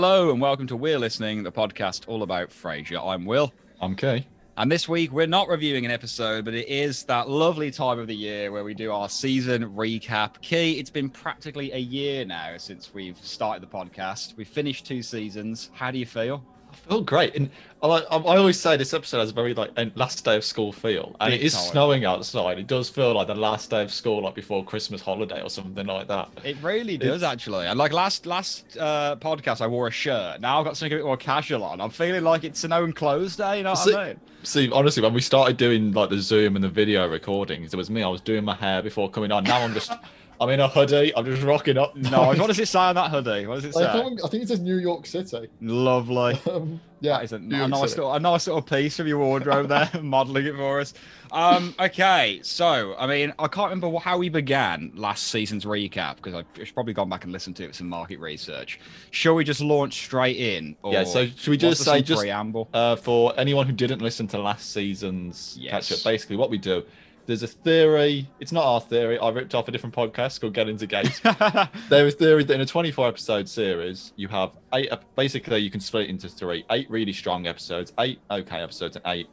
Hello and welcome to We're Listening, the podcast all about Frasier. I'm Will. I'm Kay. And this week we're not reviewing an episode, but it is that lovely time of the year where we do our season recap. Key, it's been practically a year now since we've started the podcast. We've finished two seasons. How do you feel? I feel great, and I, I I always say this episode has a very like last day of school feel, and Big it is time. snowing outside. It does feel like the last day of school, like before Christmas holiday or something like that. It really does actually. And like last last uh, podcast, I wore a shirt. Now I've got something a bit more casual on. I'm feeling like it's an own clothes day. You know what See- I mean? See, honestly, when we started doing like the Zoom and the video recordings, it was me. I was doing my hair before coming on. Now I'm just, I'm in a hoodie. I'm just rocking up. Nice. What does it say on that hoodie? What does it say? can't, I think it says New York City. Lovely. Um, yeah, That is a, New a York nice City. little, a nice little piece of your wardrobe there, modelling it for us. Um, okay, so I mean, I can't remember how we began last season's recap because I've probably gone back and listened to it with some market research. Shall we just launch straight in? Yeah, so should we just say just preamble? uh, for anyone who didn't listen to last season's catch up, basically what we do, there's a theory. It's not our theory. I ripped off a different podcast called Get Into Gates. there is theory that in a 24 episode series, you have eight. Basically, you can split it into three: eight really strong episodes, eight okay episodes, and eight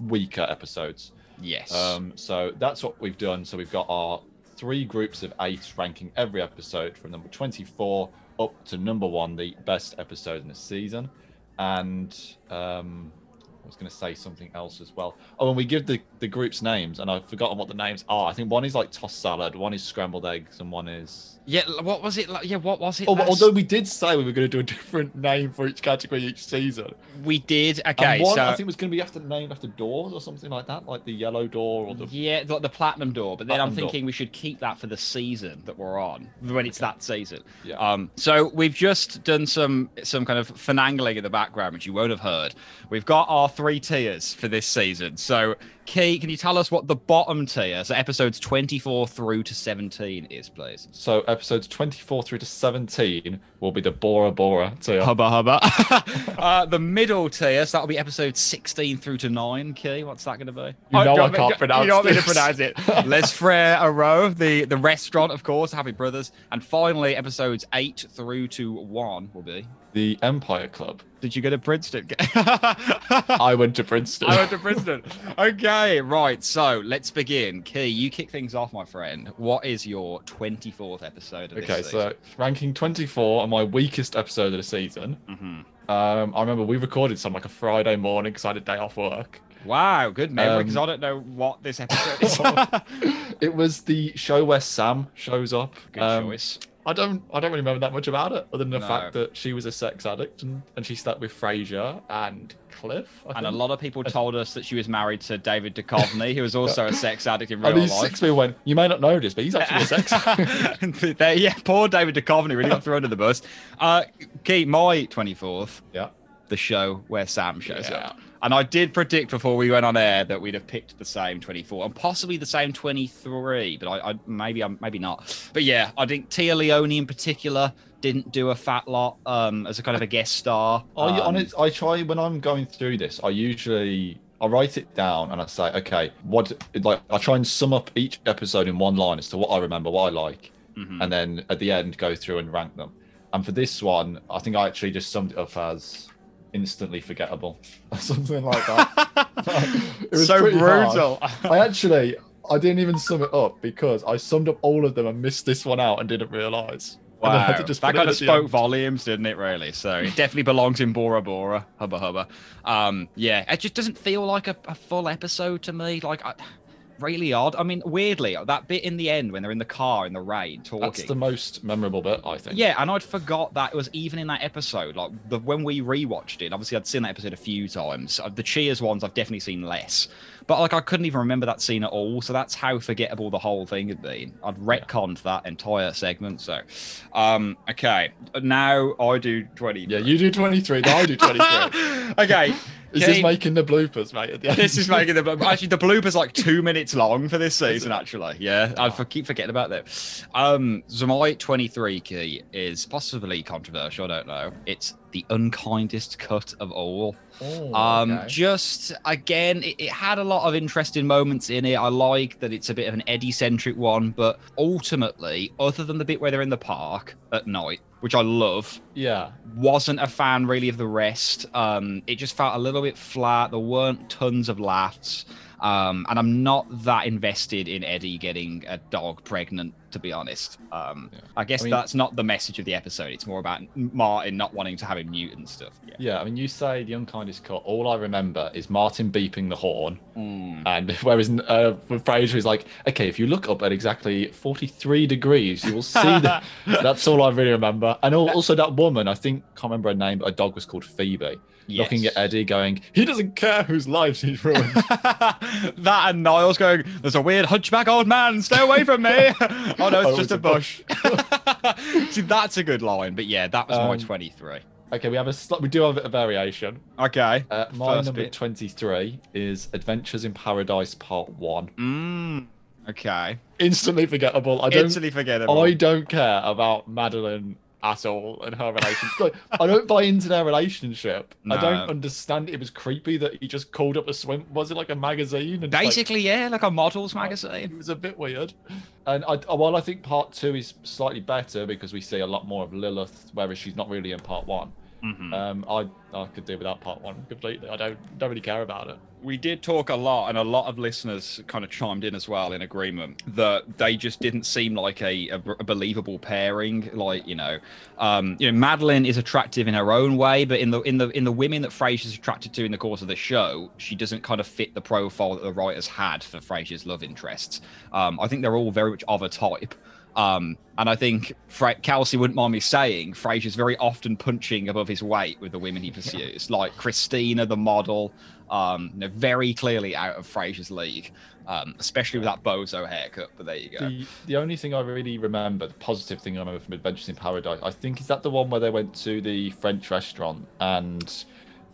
weaker episodes. yes. Um, so that's what we've done. So we've got our three groups of eight, ranking every episode from number 24 up to number one, the best episode in the season. And um, I was going to say something else as well. Oh, and we give the, the groups names, and I've forgotten what the names are. I think one is like tossed salad, one is scrambled eggs, and one is. Yeah, what was it? Like, yeah, what was it? Oh, last- although we did say we were going to do a different name for each category each season. we did. Okay, and one so I think was going to be after named after doors or something like that, like the yellow door or the Yeah, the, the platinum door. But then I'm Platinum door. thinking we should keep that for the season that we're on when it's that season. Yeah. Um. So we've just done some some kind of finagling in the background, which you won't have heard. We've got our three tiers for this season. So, Key, can you tell us what the bottom tier, so episodes 24 through to 17, is, please? So episodes 24 through to 17 will be the Bora Bora tier. Hubba hubba. uh, the middle tier, so that'll be episodes 16 through to 9. Key, what's that going to be? You know I can't do- pronounce You want me to pronounce it. Les Frères Heureux, the, the restaurant, of course, Happy Brothers. And finally, episodes 8 through to 1 will be. The Empire Club. Did you go to Princeton? I went to Princeton. I went to Princeton. Okay, right. So let's begin. Key, you kick things off, my friend. What is your 24th episode of this okay, season? so ranking 24 on my weakest episode of the season. Mhm. Um, I remember we recorded some like a Friday morning because I had a day off work. Wow, good memory, because Um, I don't know what this episode is. It was the show where Sam shows up. good Um, choice. I don't I don't really remember that much about it, other than the No. fact that she was a sex addict and, and she slept with Frasier and Cliff. And a lot of people told us that she was married to David Duchovny, who was also a sex addict in And real these life. six people went, You may not know this, but he's actually a sex addict. Yeah, poor David Duchovny really got thrown under the bus. Uh, Key, my 24th, yeah. the show where Sam shows Yeah. up. And I did predict before we went on air that we'd have picked the same 24 and possibly the same 23, but I, I maybe I'm maybe not. But yeah, I think Téa Leoni in particular didn't do a fat lot um, as a kind of a guest star. I Um, honest, I try when I'm going through this. I usually I write it down and I say, okay, what like I try and sum up each episode in one line as to what I remember, what I like, mhm. and then at the end go through and rank them. And for this one, I think I actually just summed it up as instantly forgettable, or something like that. It was so brutal. I actually I didn't even sum it up because I summed up all of them and missed this one out and didn't realize. I Wow, that kind of spoke end. volumes, didn't it? Really. So it definitely belongs in Bora Bora, hubba hubba. Um, yeah, it just doesn't feel like a, a full episode to me. Like, I, really odd. I mean, weirdly, that bit in the end when they're in the car in the rain talking. That's the most memorable bit, I think. Yeah, and I'd forgot that it was even in that episode. Like the when we rewatched it, obviously I'd seen that episode a few times. Uh, The Cheers ones I've definitely seen less, but like I couldn't even remember that scene at all. So that's how forgettable the whole thing had been. I'd retconned that entire segment. So, um, okay, now I do twenty. Yeah, you do 23, I do 23. okay. Is this making the bloopers, mate? The this is making the actually the blooper's like two minutes long for this season. Actually, yeah, I for, keep forgetting about that. Um, so my twenty-three key is possibly controversial. I don't know. It's the unkindest cut of all. Oh, Um, okay. just again, it, it had a lot of interesting moments in it. I like that it's a bit of an Eddie centric one, but ultimately, other than the bit where they're in the park at night, which I love, yeah. wasn't a fan really of the rest. Um, it just felt a little bit flat. There weren't tons of laughs. Um, and I'm not that invested in Eddie getting a dog pregnant, to be honest. Um, Yeah. I guess I mean- that's not the message of the episode. It's more about Martin not wanting to have him neutered and stuff. Yeah. Yeah, I mean, you say the unkindest cut. All I remember is Martin beeping the horn, Mm. and whereas uh, with Frasier is like, okay, if you look up at exactly forty-three degrees, you will see that. That's all I really remember. And also that woman, I think, can't remember her name, but a dog was called Phoebe, looking at Eddie, going, he doesn't care whose lives he's ruined. that and Niles going, There's a weird hunchback old man, stay away from me. Oh no, it's Oh, just it's a a bush. See, that's a good line, but yeah, that was my Um, 23. okay, we have a sli- we do have a variation. Okay. Uh, my First number bit. twenty-three is Adventures in Paradise Part One. Mm, okay. Instantly forgettable. I don't Instantly forgettable. I don't care about Madeline at all and her relationship. like, I don't buy into their relationship. I don't understand. It was creepy that he just called up a swim. Was it like a magazine? And, like, Basically, yeah, like a models oh, magazine. it was a bit weird. And I, uh, while I think part two is slightly better because we see a lot more of Lilith, whereas she's not really in part one. Mhm. Um, I I could do without part one completely. I don't don't really care about it. we did talk a lot, and a lot of listeners kind of chimed in as well in agreement that they just didn't seem like a, a, a believable pairing. Like you know, um, you know, Madeline is attractive in her own way, but in the in the in the women that Frasier's attracted to in the course of the show, she doesn't kind of fit the profile that the writers had for Frasier's love interests. Um, I think they're all very much of a type. Um, and I think Fra- Kelsey wouldn't mind me saying Frasier's very often punching above his weight with the women he pursues, like Christina, the model, um, you know, very clearly out of Frasier's league, um, especially with that bozo haircut. But there you go. The the only thing I really remember, the positive thing I remember from Adventures in Paradise, I think is that the one where they went to the French restaurant and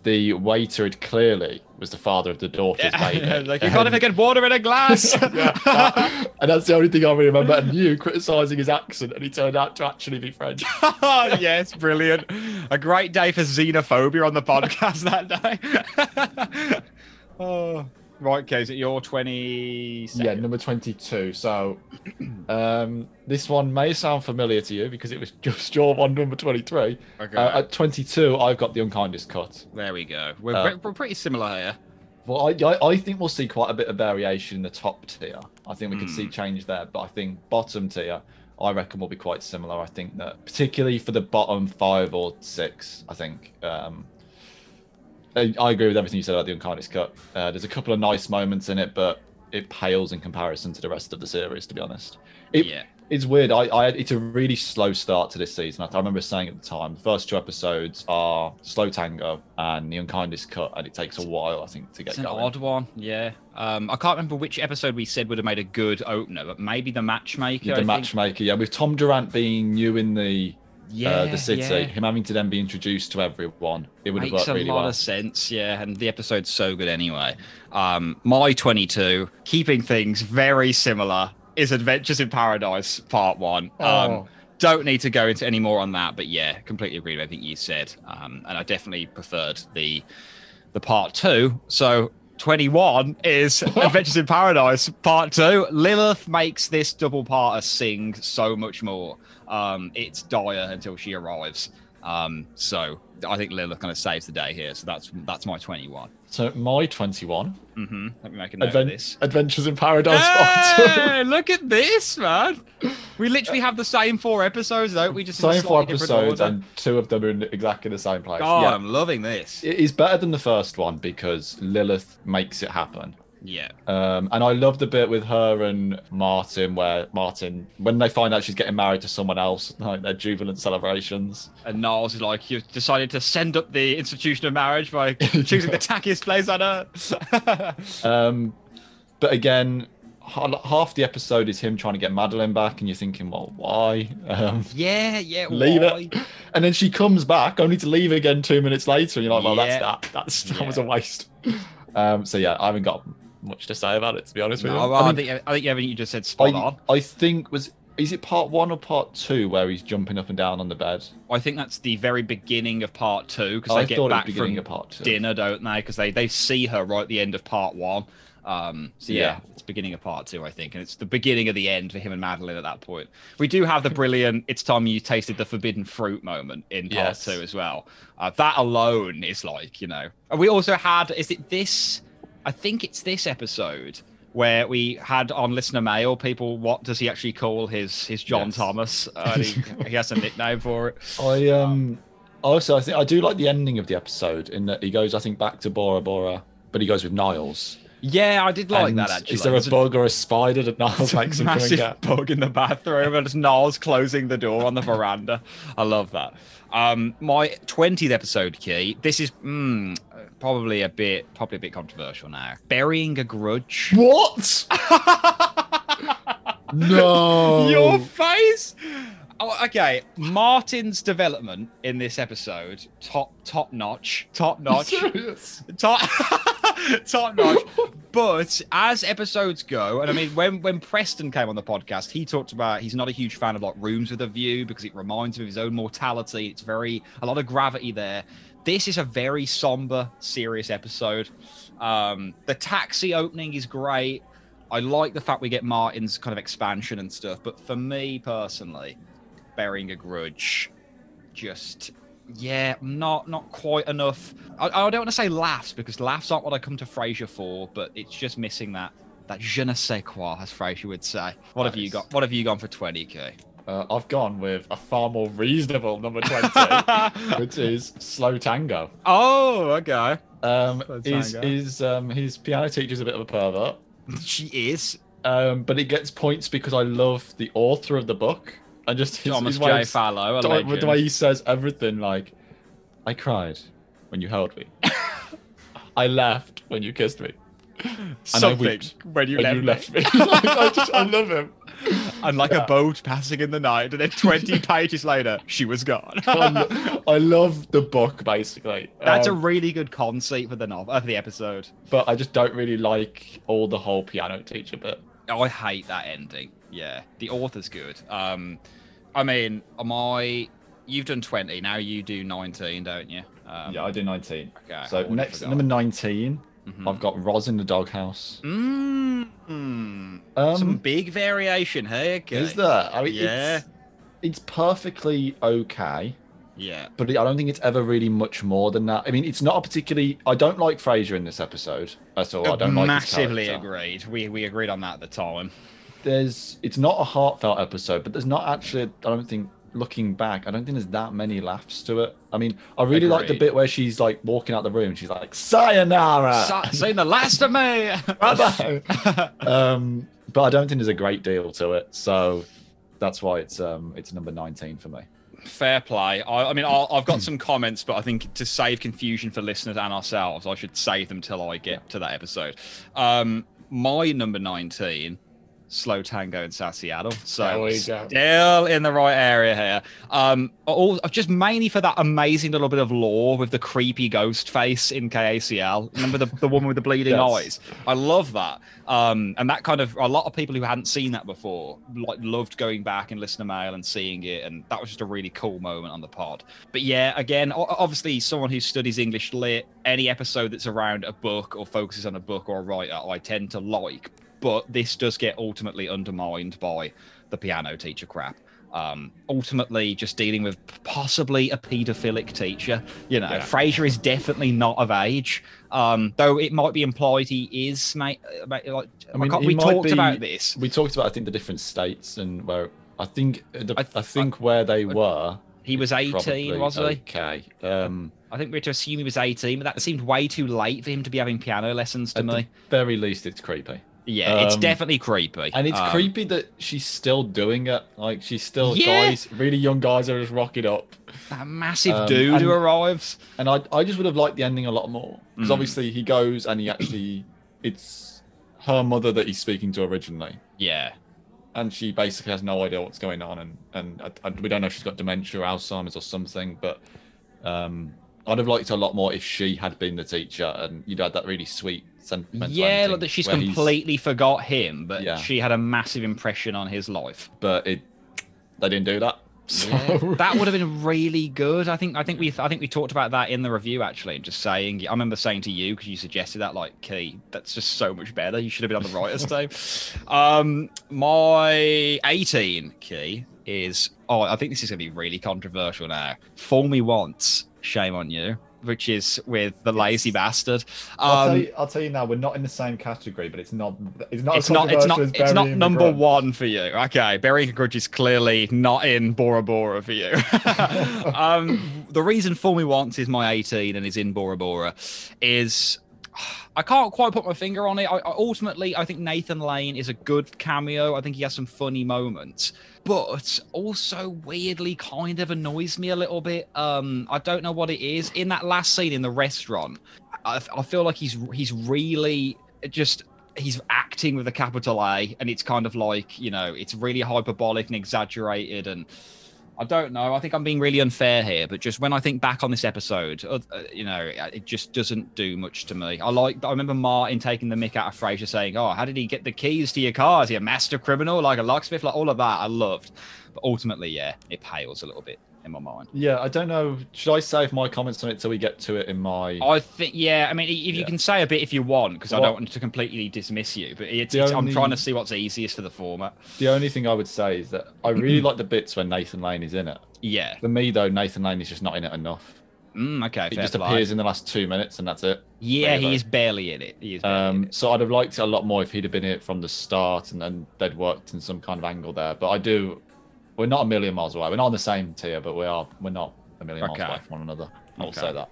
the waiter had clearly was the father of the daughter's baby. like you can't even get water in a glass. Yeah, and that's the only thing I really remember. And you criticizing his accent, and he turned out to actually be French. yes, brilliant. A great day for xenophobia on the podcast that day. oh. Right, okay, is it your 20 Yeah, number 22. So, um, this one may sound familiar to you because it was just your one, number 23. Okay. Uh, at 22, I've got the unkindest cut. there we go. We're, uh, we're pretty similar here. Well, I, I, I think we'll see quite a bit of variation in the top tier. I think we could see Hmm. change there, but I think bottom tier, I reckon will be quite similar. I think that particularly for the bottom five or six, I think um, I, I agree with everything you said about the unkindest cut. Uh, there's a couple of nice moments in it, but it pales in comparison to the rest of the series. To be honest, it, yeah. it's weird. I, I it's a really slow start to this season. I, I remember saying at the time, the first two episodes are slow tango and the unkindest cut, and it takes a while, I think, to get It's an going. odd one, yeah. Um, I can't remember which episode we said would have made a good opener, but maybe the matchmaker. the I think. matchmaker, yeah, with Tom Duran being new in the yeah, uh, the city, yeah. him having to then be introduced to everyone, it would have worked really well. makes worked a really lot well. of sense yeah and the episode's so good anyway um my 22 keeping things very similar is adventures in paradise part one um Oh. don't need to go into any more on that but yeah completely agree with everything you said um and i definitely preferred the the part two so 21 is adventures in paradise part two lilith makes this double parter sing so much more um it's dire until she arrives. Um so i think lilith kind of saves the day here. So that's that's my 21 So my twenty-one. Mm-hmm. Let me make a note of this. Adventures in Paradise. Hey, look at this man. We literally have the same four episodes don't we just Same four episodes, and two of them are in exactly the same place. god yeah, i'm loving this. It is better than the first one because Lilith makes it happen. Yeah Um, and I love the bit with her and Martin, where Martin, when they find out she's getting married to someone else, like their jubilant celebrations. And Niles is like, you've decided to send up the institution of marriage by choosing the tackiest place on earth. Um, but again, half the episode is him trying to get Madeline back, and you're thinking, well, why? Um, yeah, yeah. leave why? it. And then she comes back, only to leave again two minutes later, and you're like, well, Yeah. that's that. That's that was a waste. Um, so yeah, I haven't got much to say about it, to be honest with No, you. well, I, I, mean, think I think everything you just said spot on. I, I think was is it part one or part two where he's jumping up and down on the bed? I think that's the very beginning of part two because I they get it was back from part two. dinner, don't they? Because they they see her right at the end of part one. Um, so yeah, Yeah. it's beginning of part two, I think, and it's the beginning of the end for him and Madeline at that point. We do have the brilliant "It's time you tasted the forbidden fruit" moment in part Yes. two as well. Uh, that alone is like you know. And we also had is it this? I think it's this episode where we had on listener mail people. What does he actually call his his John Yes. Thomas? Uh, he, he has a nickname for it. I um also I think I do like the ending of the episode in that he goes I think back to Bora Bora, but he goes with Niles. Yeah, I did like And that actually. Is there a There's bug or a spider that Niles makes and massive bug in the bathroom and it's Niles closing the door on the veranda. I love that. Um, my twentieth episode key. This is mm, probably a bit, probably a bit controversial now. Burying a grudge. What? no. Your face. Oh, okay, Martin's development in this episode, top top notch, top notch. Top top notch. But as episodes go, and I mean, when when Preston came on the podcast, he talked about he's not a huge fan of like rooms with a view because it reminds him of his own mortality. It's very a lot of gravity there. This is a very somber, serious episode. Um, the taxi opening is great. I like the fact we get Martin's kind of expansion and stuff, but for me personally, burying a grudge, just yeah, not not quite enough. I, I don't want to say laughs because laughs aren't what I come to Frasier for, but it's just missing that that je ne sais quoi, as Frasier would say. What have you got? What have you gone for twenty k? Uh, I've gone with a far more reasonable number twenty, which is Slow Tango. oh, okay. Um, Tango. his um his piano teacher's a bit of a pervert. She is Um, but it gets points because I love the author of the book and just his, Thomas his J. Fallow. A the way- the way he says everything like I cried when you held me. I laughed when you kissed me. Something wept when you when left, you me. left me. Like, I just I love him. and like Yeah. a boat passing in the night, and then twenty pages later, she was gone. I, love the book basically. That's a Um, really good conceit for the novel, for the episode. but I just don't really like all the whole piano teacher bit. I hate that ending. Yeah, the author's good. Um, I mean, am I? You've done twenty. Now you do nineteen, don't you? Um, yeah, I do 19. Okay. So next number 19, Mhm. I've got Roz in the doghouse. Mm, Um, some big variation here. Okay. Is there? I mean, Yeah. It's, it's perfectly okay, Yeah. but I don't think it's ever really much more than that. I mean, it's not a particularly. I don't like Frasier in this episode. That's all. I don't like Massively agreed. We we agreed on that at the time. There's. It's not a heartfelt episode, but there's not actually. I don't think. Looking back, I don't think there's that many laughs to it. I mean, I really like the bit where she's like walking out the room. She's like, "Sayonara." Sa- Seen the last of me. Um, but I don't think there's a great deal to it, so that's why it's um it's number 19 for me. Fair play. I, I mean, I'll, I've got some comments, but I think to save confusion for listeners and ourselves, I should save them till I get to that episode. Um, my number 19, Slow Tango in South Seattle. So still in the right area here. Um, all, just mainly for that amazing little bit of lore with the creepy ghost face in KACL. Remember the, the woman with the bleeding Yes. eyes? I love that. Um, and that kind of a lot of people who hadn't seen that before like loved going back and listening to mail and seeing it, and that was just a really cool moment on the pod. But yeah, again, obviously, someone who studies English lit, any episode that's around a book or focuses on a book or a writer, I tend to like. But this does get ultimately undermined by the piano teacher crap. Um, ultimately, just dealing with possibly a paedophilic teacher. You know, Yeah. Frasier is definitely not of age. Um, though it might be implied he is, mate. uh, mate, Like, I mean, we talked be- about this. We talked about I think the different states and where I think the, I I, th- think where they were. He was 18, wasn't he? Okay. Um, I think we are to assume he was 18, but that seemed way too late for him to be having piano lessons to at the me. very least, it's creepy, Yeah, it's um, definitely creepy. and it's Um, creepy that she's still doing it. Like she's still Yeah. guys, really young guys are just rocking up. That massive Um, dude who arrives. And I, I just would have liked the ending a lot more because Mm. obviously he goes and he actually, it's her mother that he's speaking to originally, Yeah. and she basically has no idea what's going on, and and I, I- we don't know if she's got dementia, or Alzheimer's, or something. But um, I'd have liked her a lot more if she had been the teacher and you'd had that really sweet sentimental. yeah, like that she's where he's- completely forgot him, but Yeah. she had a massive impression on his life. But it, they didn't do that. So that would have been really good. I think. I think we. I think we talked about that in the review actually. Just saying. I remember saying to you because you suggested that, like, Key, that's just so much better. You should have been on the writers' team. Um, my 18 key is. Oh, I think this is gonna be really controversial now. Fool me once, shame on you. Which is with the lazy bastard. I'll, tell Um, you, I'll tell you now, we're not in the same category, but it's not. It's not. it's not. It's not. It's not number grudge. one for you. Okay, burying a grudge is clearly not in Bora Bora for you. um, the reason for me once is my 18 and is in Bora Bora is. I can't quite put my finger on it. I, I, ultimately, I think Nathan Lane is a good cameo. I think he has some funny moments, but also weirdly kind of annoys me a little bit. Um, I don't know what it is. In that last scene in the restaurant, I, I feel like he's he's really just he's acting with a capital A, and it's kind of like you know it's really hyperbolic and exaggerated, and I don't know. I think I'm being really unfair here, but just when I think back on this episode, uh, uh, you know, it just doesn't do much to me. I like. I remember Martin taking the mick out of Frasier, saying, "Oh, how did he get the keys to your car? Is he a master criminal, like a locksmith? Like all of that." I loved, but ultimately, yeah, it pales a little bit in my mind. Yeah, I don't know. Should I save my comments on it till we get to it in my? I think, yeah. I mean, if you Yeah. can say a bit if you want, because I don't want to completely dismiss you, but it's, it's, I'm trying to see what's easiest for the format. The only thing I would say is that I really like the bits when Nathan Lane is in it. Yeah. For me, though, Nathan Lane is just not in it enough. Mm, okay. He just play. appears in the last two minutes, and that's it. Yeah, he is barely in it. He is. Barely in Um, it. so I'd have liked it a lot more if he'd have been in it from the start, and then they'd worked in some kind of angle there. But I do. We're not a million miles away. We're not on the same tier, but we are. We're not a million miles away from one another. I'll Okay. say that.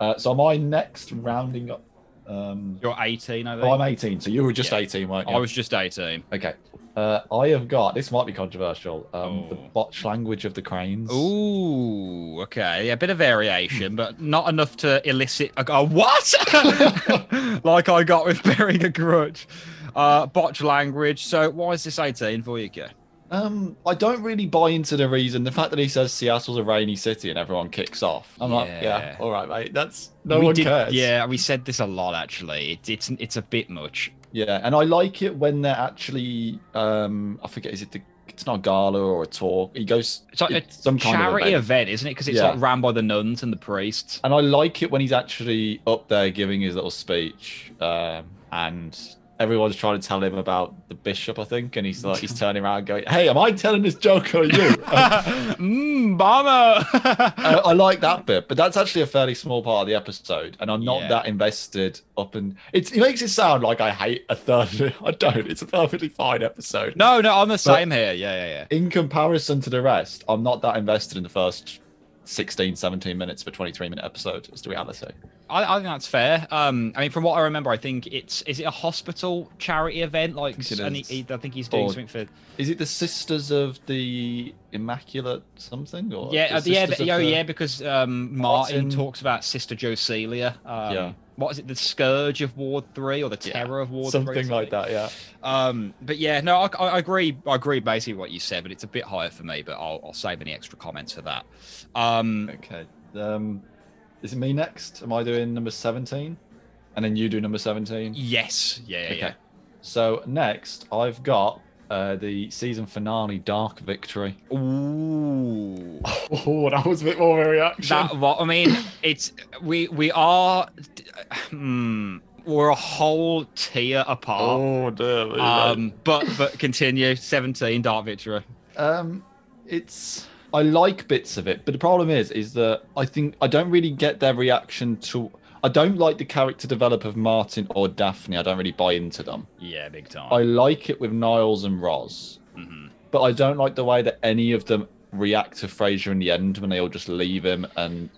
Uh, so my next rounding up. Um, You're 18, I think. oh, I'm 18. So you were just Yeah. 18, weren't you? I was just 18. Okay. Uh, I have got. This might be controversial. Um, The Oh. botch language of the cranes. Ooh, okay. Yeah, a bit of variation, but not enough to elicit a, a what? like I got with bearing a grudge. Uh, botch language. So why is this 18 for you, Kay? Um, I don't really buy into the reason. The fact that he says Seattle's a rainy city and everyone kicks off. I'm like, Yeah. yeah, all right, mate. That's no We one did- cares. Yeah, we said this a lot actually. It's it's it's a bit much. yeah, and I like it when they're actually. Um, I forget. Is it the? It's not a gala or a talk. He goes. It's like it's a some kind of charity event. event, isn't it? Because it's Yeah. like ran by the nuns and the priests. And I like it when he's actually up there giving his little speech, um, and everyone's trying to tell him about the bishop, I think, and he's like, he's turning around going, "Hey, am I telling this joke or are you?" Mmm, bomber. I, I like that bit, but that's actually a fairly small part of the episode, and I'm not Yeah. that invested. Up and it's, it makes it sound like I hate a third. of it. I don't. It's a perfectly fine episode. no, no, I'm the same here. Yeah, yeah, yeah. In comparison to the rest, I'm not that invested in the first 16, 17 minutes for 23 minute episode. Is the reality. I, I think that's fair. Um, I mean, from what I remember, I think it's is it a hospital charity event? Like, and he, he- I think he's doing Or- something for. Is it the Sisters of the Immaculate something? Or Yeah, the uh, yeah, but, oh, the- yeah, because um, Martin, Martin- talks about Sister Jocelia. Um, Yeah. What is it? The scourge of Ward Three or the Yeah, terror of Ward something Three? like that. Yeah. Um, but yeah, no, I, I agree. I agree basically what you said, but it's a bit higher for me. But I'll, I'll save any extra comments for that. Um, Okay. Um, is it me next? Am I doing number 17? And then you do number 17? yes, yeah, yeah, yeah. So next, I've got uh, the season finale, Dark Victory. Ooh. Oh, that was a bit more of a reaction. That what I mean, it's we we are hmm, we're a whole tier apart. oh, dear. um, but but continue. Seventeen Dark Victory. Um, it's I like bits of it, but the problem is, is that I think I don't really get their reaction to. I don't like the character develop of Martin or Daphne. I don't really buy into them. Yeah, big time. I like it with Niles and Roz, Mhm. but I don't like the way that any of them react to Frasier in the end when they all just leave him. And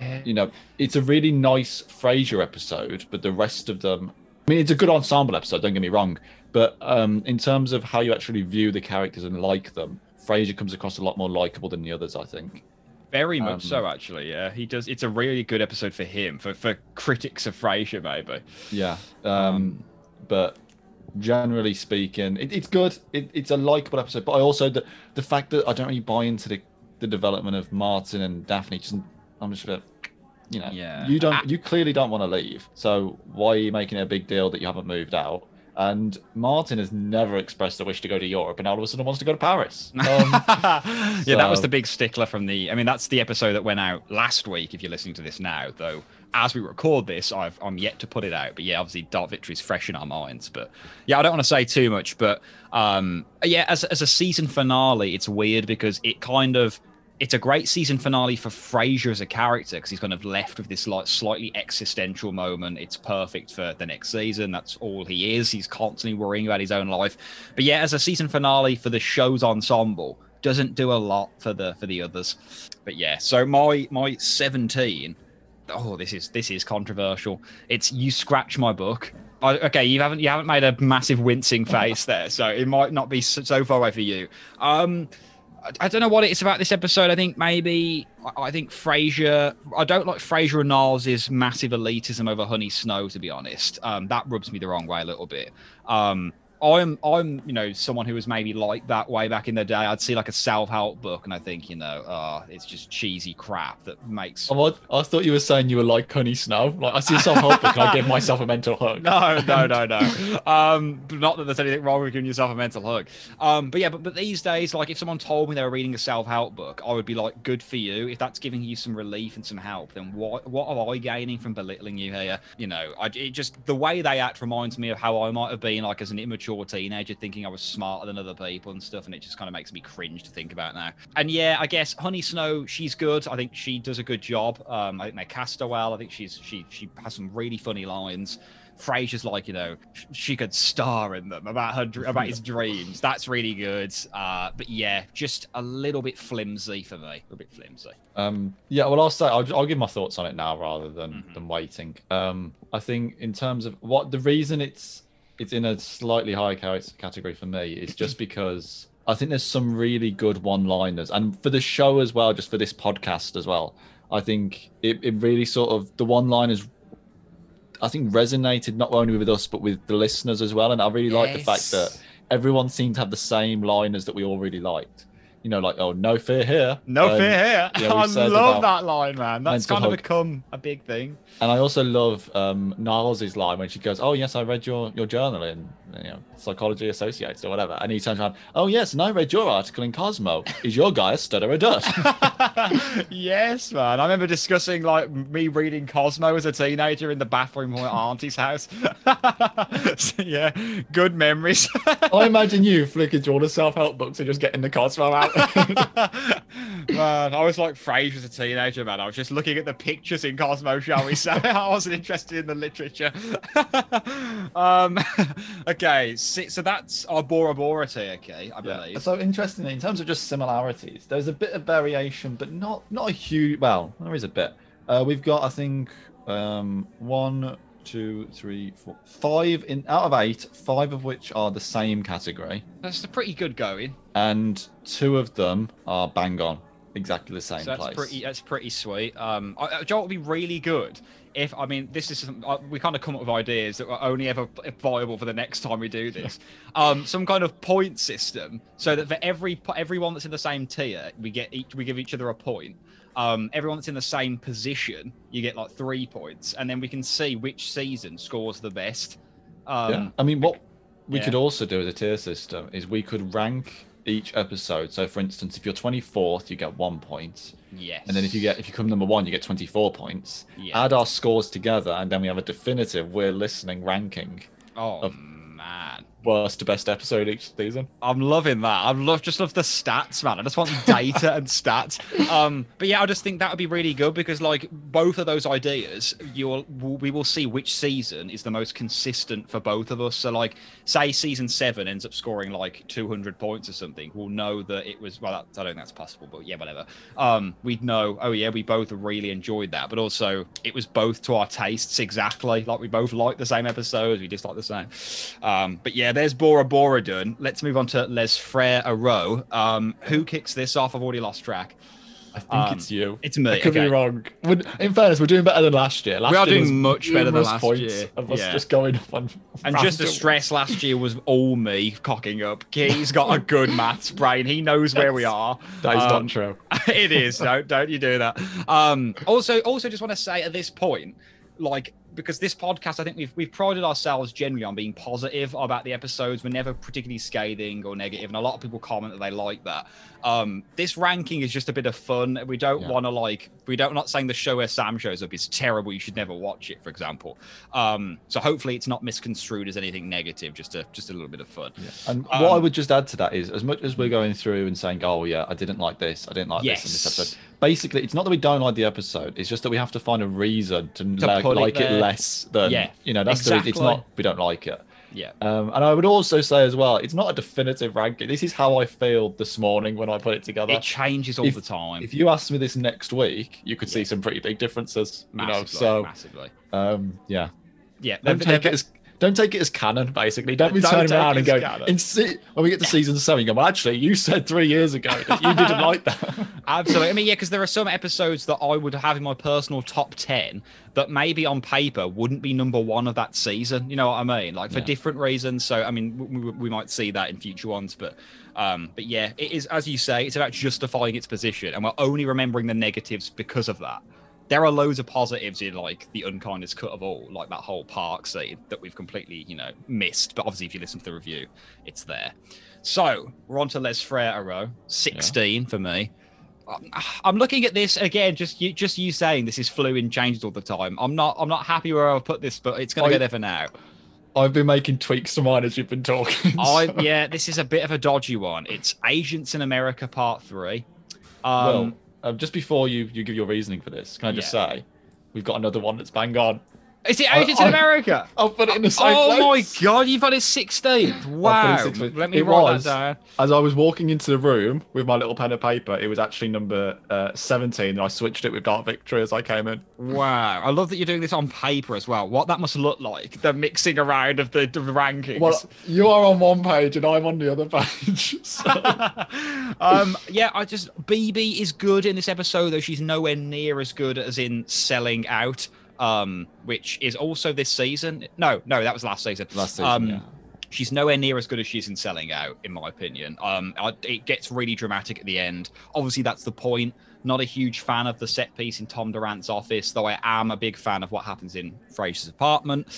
Yeah. you know, it's a really nice Frasier episode, but the rest of them. I mean, it's a good ensemble episode. Don't get me wrong, but um, in terms of how you actually view the characters and like them, Frasier comes across a lot more likable than the others. I think. Very much Um, so, actually. Yeah, he does. It's a really good episode for him, for for critics of Frasier, maybe. Yeah. Um, Um, but generally speaking, it, it's good. It, it's a likable episode. But I also the the fact that I don't really buy into the the development of Martin and Daphne. Just I'm just a bit, you know, Yeah. you don't, you clearly don't want to leave. So why are you making it a big deal that you haven't moved out? And Martin has never expressed a wish to go to Europe, and all of a sudden wants to go to Paris. Um, yeah, that was the big stickler from the. I mean, that's the episode that went out last week. If you're listening to this now, though, as we record this, I've, I'm yet to put it out. But yeah, obviously, Dark Victory is fresh in our minds. But yeah, I don't want to say too much. But um, yeah, as as a season finale, it's weird because it kind of. It's a great season finale for Frasier as a character because he's kind of left with this like slightly existential moment. It's perfect for the next season. That's all he is. He's constantly worrying about his own life. But yeah, as a season finale for the show's ensemble, doesn't do a lot for the for the others. But yeah, so my my 17. Oh, this is this is controversial. It's you scratch my book. I, okay, you haven't you haven't made a massive wincing face there, so it might not be so, so far away for you. Um, I, don't know what it is about this episode. I think maybe I, I think Frasier. I don't like Frasier and Niles's massive elitism over Honey Snow. To be honest, um, that rubs me the wrong way a little bit. Um, I'm I'm you know someone who was maybe like that way back in the day. I'd see like a self help book and I think you know, oh, it's just cheesy crap that makes. oh, I, I thought you were saying you were like Honey Snow. Like I see a self-help book, and I give myself a mental hug. No, no, no, no. Um, not that there's anything wrong with giving yourself a mental hug. Um, but yeah, but, but these days, like if someone told me they were reading a self-help book, I would be like, good for you. If that's giving you some relief and some help, then what what am I gaining from belittling you here? You know, I it just the way they act reminds me of how I might have been like as an immature teenager, thinking I was smarter than other people and stuff, and it just kind of makes me cringe to think about now. And yeah, I guess Honey Snow, she's good. I think she does a good job. Um, I think they cast her well. I think she's she she has some really funny lines. Frasier's like, you know, she could star in them about her about his dreams. That's really good. Uh, but yeah, just a little bit flimsy for me. A bit flimsy. Um, yeah, well, I'll say I'll, I'll give my thoughts on it now rather than Mhm. than waiting. Um, I think in terms of what the reason it's it's in a slightly higher category for me It's just because I think there's some really good one-liners, and for the show as well, just for this podcast as well. I think it, it really sort of the one-liners. I think resonated not only with us but with the listeners as well, and I really like the fact that everyone seemed to have the same liners that we all really liked. You know, like oh, no fear here, No Um, fear here. yeah, I love that line, man. That's kind of hug. become a big thing. And I also love um, Niles' line when she goes, "Oh yes, I read your your journal in you know Psychology Associates or whatever," and he turns around, "Oh yes, and I read your article in Cosmo. Is your guy a stutter a dud?" yes, man. I remember discussing like me reading Cosmo as a teenager in the bathroom of my auntie's house. So, yeah, good memories. I imagine you flicking through all the self help books and just getting the Cosmo out. man, I was like Frasier as a teenager, man. I was just looking at the pictures in Cosmo, shall we say? I wasn't interested in the literature. um, okay, so, so that's our Bora Bora tea, okay, I Yeah. believe. So interestingly, in terms of just similarities, there's a bit of variation, but not not a huge. Well, there is a bit. Uh, we've got, I think, um, one, two, three, four, five in out of eight, five of which are the same category, That's a pretty good going. and two of them are bang on, exactly the same So that's place. pretty. That's pretty sweet. Um, I, I- Joe would be really good if I mean this is some, uh, we kind of come up with ideas that are only ever viable for the next time we do this. um, some kind of point system so that for every everyone that's in the same tier, we get each we give each other a point. Um, everyone that's in the same position, you get like three points, and then we can see which season scores the best. Um, yeah. I mean, what we yeah. could also do as a tier system is we could rank each episode. So, for instance, if you're 24th, you get one point. Yes. And then if you get if you come number one, you get 24 points. Yeah. Add our scores together, and then we have a definitive we're listening ranking oh of- man. Worst to best episode each season. I'm loving that. I love just love the stats, man. I just want data and stats. Um, but yeah, I just think that would be really good because like both of those ideas, you'll we will see which season is the most consistent for both of us. So like, say season seven ends up scoring like 200 points or something, we'll know that it was well. That, I don't think that's possible, but yeah, whatever. Um, we'd know. Oh yeah, we both really enjoyed that, but also it was both to our tastes exactly. Like we both liked the same episodes, we disliked the same. Um, but yeah, there's Bora Bora done. Let's move on to Les Frères Heureux. Um, who kicks this off? I've already lost track. I think Um, it's you. It's me. I could okay. be wrong. We're- In fairness, we're doing better than last year. Last We are year doing was much better than last points year. Of us Yeah. just going up on. And just the stress, last year was all me cocking up. He's got a good maths brain. He knows where we are. That is Um, not true. it is. Don't don't you do that. Um, also, also, just want to say at this point, like because this podcast, I think we've we've prided ourselves generally on being positive about the episodes. We're never particularly scathing or negative, and a lot of people comment that they like that. Um, this ranking is just a bit of fun. We don't Yeah. want to like we don't not saying the show where Sam shows up is terrible. You should never watch it, for example. Um, so hopefully it's not misconstrued as anything negative. Just a just a little bit of fun. And Um, what I would just add to that is, as much as we're going through and saying, "Oh yeah, I didn't like this, I didn't like this in this episode," basically, it's not that we don't like the episode. It's just that we have to find a reason to, like, put it it, less than Yeah, you know. That's the reason. It's not we don't like it. Yeah. Um, and I would also say as well, it's not a definitive ranking. This is how I feel this morning when I put it together. It changes all if- the time. if you asked me this next week, you could Yeah. see some pretty big differences. You know, so massively. um, yeah, Yeah. don't take it as don't take it as canon. Basically, don't be Don't turning around and as going. canon. In se- when we get to season seven, you go. Well, actually, you said three years ago that you didn't like that. Absolutely. I mean, yeah, because there are some episodes that I would have in my personal top 10 that maybe on paper wouldn't be number one of that season. You know what I mean? Like for Yeah. different reasons. So, I mean, we, we, we might see that in future ones. But, um, but yeah, it is, as you say, it's about justifying its position. And we're only remembering the negatives because of that. There are loads of positives in like the unkindest cut of all, like that whole park scene that we've completely, you know, missed. But obviously, if you listen to the review, it's there. So we're on to Les Frere row, 16 for me. I'm looking at this again. Just you, just you saying this is fluid and changes all the time. I'm not. I'm not happy where I've put this, but it's going to go there for now. I've been making tweaks to mine as you've been talking. I yeah, this is a bit of a dodgy one. It's Agents in America Part Three. Um, well, um, just before you you give your reasoning for this, can I just say we've got another one that's bang on. Is it I- Agents in America? I'll put it in the same Oh place. my god, you've got it 16th. Wow. 16th. Let me It write was. that down. As I was walking into the room with my little pen and paper, it was actually number uh, 17, and I switched it with Dark Victory as I came in. Wow. I love that you're doing this on paper as well. What that must look like, the mixing around of the, the rankings. Well, you are on one page and I'm on the other page. So. um, yeah, I just Bebe is good in this episode, though she's nowhere near as good as in selling out. Um, which is also this season. No, no, that was last season. Last season, Um, yeah. She's nowhere near as good as she is in selling out, in my opinion. Um, I, it gets really dramatic at the end. Obviously, that's the point. Not a huge fan of the set piece in Tom Duran's office, though I am a big fan of what happens in Frasier's apartment.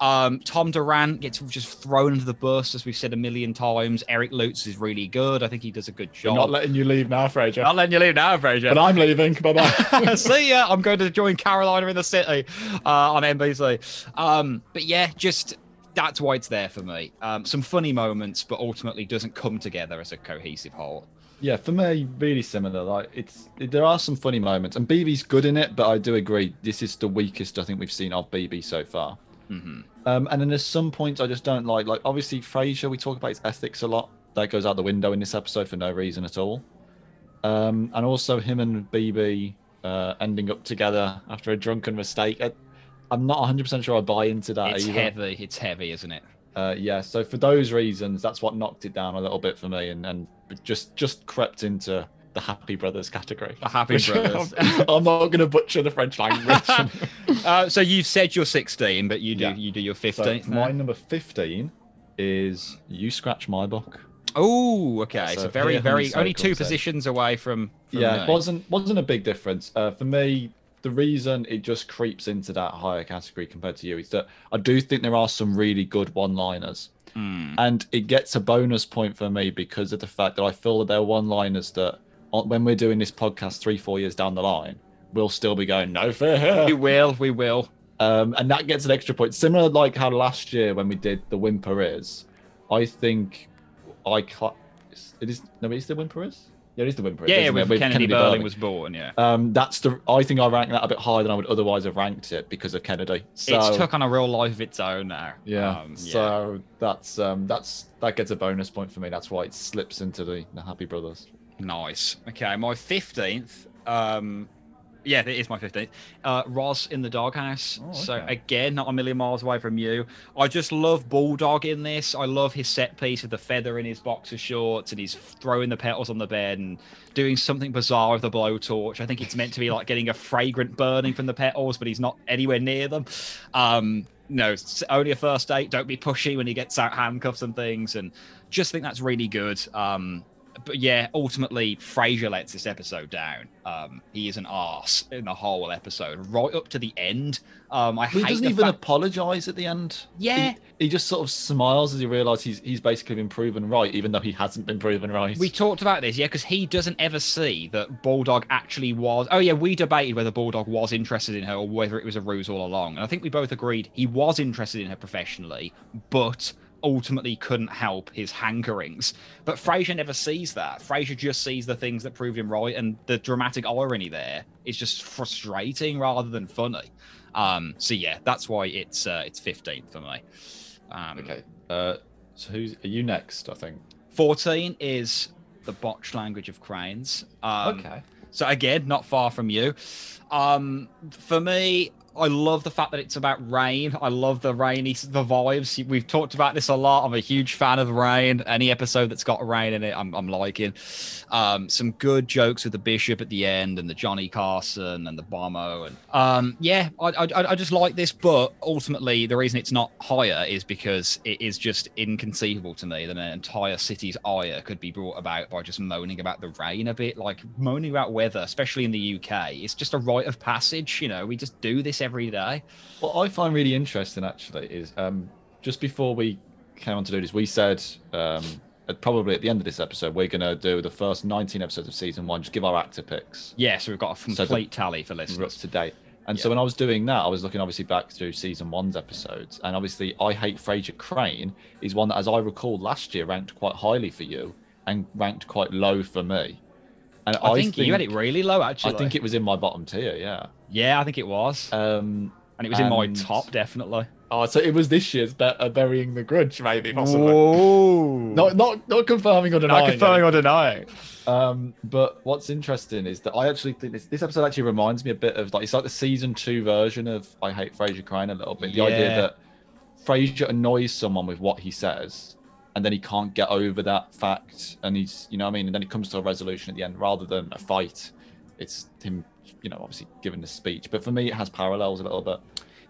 Um, Tom Duran gets just thrown into the bus, as we've said a million times. Eric Lutes is really good. I think he does a good I'm job. not letting you leave now, Frasier. Not letting you leave now, Frasier. But I'm leaving. Bye bye. See ya. I'm going to join Caroline in the City uh, on NBC. Um, but yeah, just that's why it's there for me. Um, some funny moments, but ultimately doesn't come together as a cohesive whole. Yeah, for me, really similar. Like it's there are some funny moments, and Bebe's good in it, but I do agree this is the weakest I think we've seen of Bebe so far. hmm Um, and then there's some points I just don't like. Like obviously Frasier, we talk about his ethics a lot. That goes out the window in this episode for no reason at all. Um, and also him and Bebe uh, ending up together after a drunken mistake. I, I'm not 100% sure I buy into that It's either. heavy. It's heavy, isn't it? Uh, yeah, so for those reasons, that's what knocked it down a little bit for me, and, and just just crept into the Happy Brothers category. The Happy Brothers. I'm, not going to butcher the French language. uh, so you've said you're 16, but you do Yeah. you do your so 15th. my number 15 is You Scratch My Book. Oh, okay. So So, very, very only two positions away from. from yeah, it wasn't wasn't a big difference uh, for me. The reason it just creeps into that higher category compared to you is that I do think there are some really good one-liners, Hmm. and it gets a bonus point for me because of the fact that I feel that they're one-liners that when we're doing this podcast three, four years down the line, we'll still be going no fair. We will. We will. Um, and that gets an extra point. Similar like how last year when we did the Whimper is, I think I cla- it is no, it is the Whimper is. Yeah, it is the Whimper. Yeah, isn't it? with, Kennedy, Burling Burling. was born. Yeah. Um, that's the. I think I ranked that a bit higher than I would otherwise have ranked it because of Kennedy. So it's took on a real life of its own now. yeah. Um, yeah. So that's um, that's that gets a bonus point for me. That's why it slips into the, the Happy Brothers. Nice. Okay, my fifteenth. Um, Yeah, it is my 15th. Uh, Roz in the doghouse. Oh, So again, not a million miles away from you. I just love Bulldog in this. I love his set piece with the feather in his boxer shorts and he's throwing the petals on the bed and doing something bizarre with the blowtorch. I think it's meant to be like getting a fragrant burning from the petals, but he's not anywhere near them. Um, no, it's only a first date. Don't be pushy when he gets out handcuffs and things. And just think that's really good. Um, but yeah, ultimately, Frasier lets this episode down. Um, he is an ass in the whole episode, right up to the end. Um, I he doesn't even fact- apologize at the end. Yeah. He, he just sort of smiles as he realizes he's, he's basically been proven right, even though he hasn't been proven right. We talked about this, yeah, because he doesn't ever see that Bulldog actually was. Oh, yeah, we debated whether Bulldog was interested in her or whether it was a ruse all along. And I think we both agreed he was interested in her professionally, but ultimately couldn't help his hankerings. But Frasier never sees that. Frasier just sees the things that proved him right, and the dramatic irony there is just frustrating rather than funny. Um, so yeah, that's why it's uh, it's 15th for me. Um, Okay. Uh, so who's are you next? I think. 14 is the botched language of cranes. Um, okay. So again, not far from you. Um, for me, I love the fact that it's about rain. I love the rainy the vibes. We've talked about this a lot. I'm a huge fan of rain. Any episode that's got rain in it, I'm, I'm liking. Um, some good jokes with the bishop at the end and the Johnny Carson and the Bomo and um, yeah, I, I I just like this. But ultimately, the reason it's not higher is because it is just inconceivable to me that an entire city's ire could be brought about by just moaning about the rain a bit, like moaning about weather, especially in the UK. It's just a rite of passage. You know, we just do this every day. What I find really interesting actually is um, just before we came on to do this, we said um, at probably at the end of this episode we're going to do the first 19 episodes of season one, just give our actor picks. Yeah, so we've got a So the- complete tally for we're up listeners. to date. And so when I was doing that, I was looking obviously back through season one's episodes, and obviously I Hate Frasier Crane is one that, as I recall last year, ranked quite highly for you and ranked quite low for me. And I, think, you had it really low, actually. I think it was in my bottom tier, yeah. Yeah, I think it was, Um, and it was in my top definitely. oh, so it was this year's be- uh, burying the grudge, maybe Whoa! Not not not confirming or denying. not confirming it. or denying. Um, but what's interesting is that I actually think this, this episode actually reminds me a bit of like it's like the season two version of I Hate Frasier Crane a little bit. The idea that Frasier annoys someone with what he says, and then he can't get over that fact, and he's you know what I mean, and then it comes to a resolution at the end rather than a fight. It's him, you know, obviously giving the speech. But for me, it has parallels a little bit.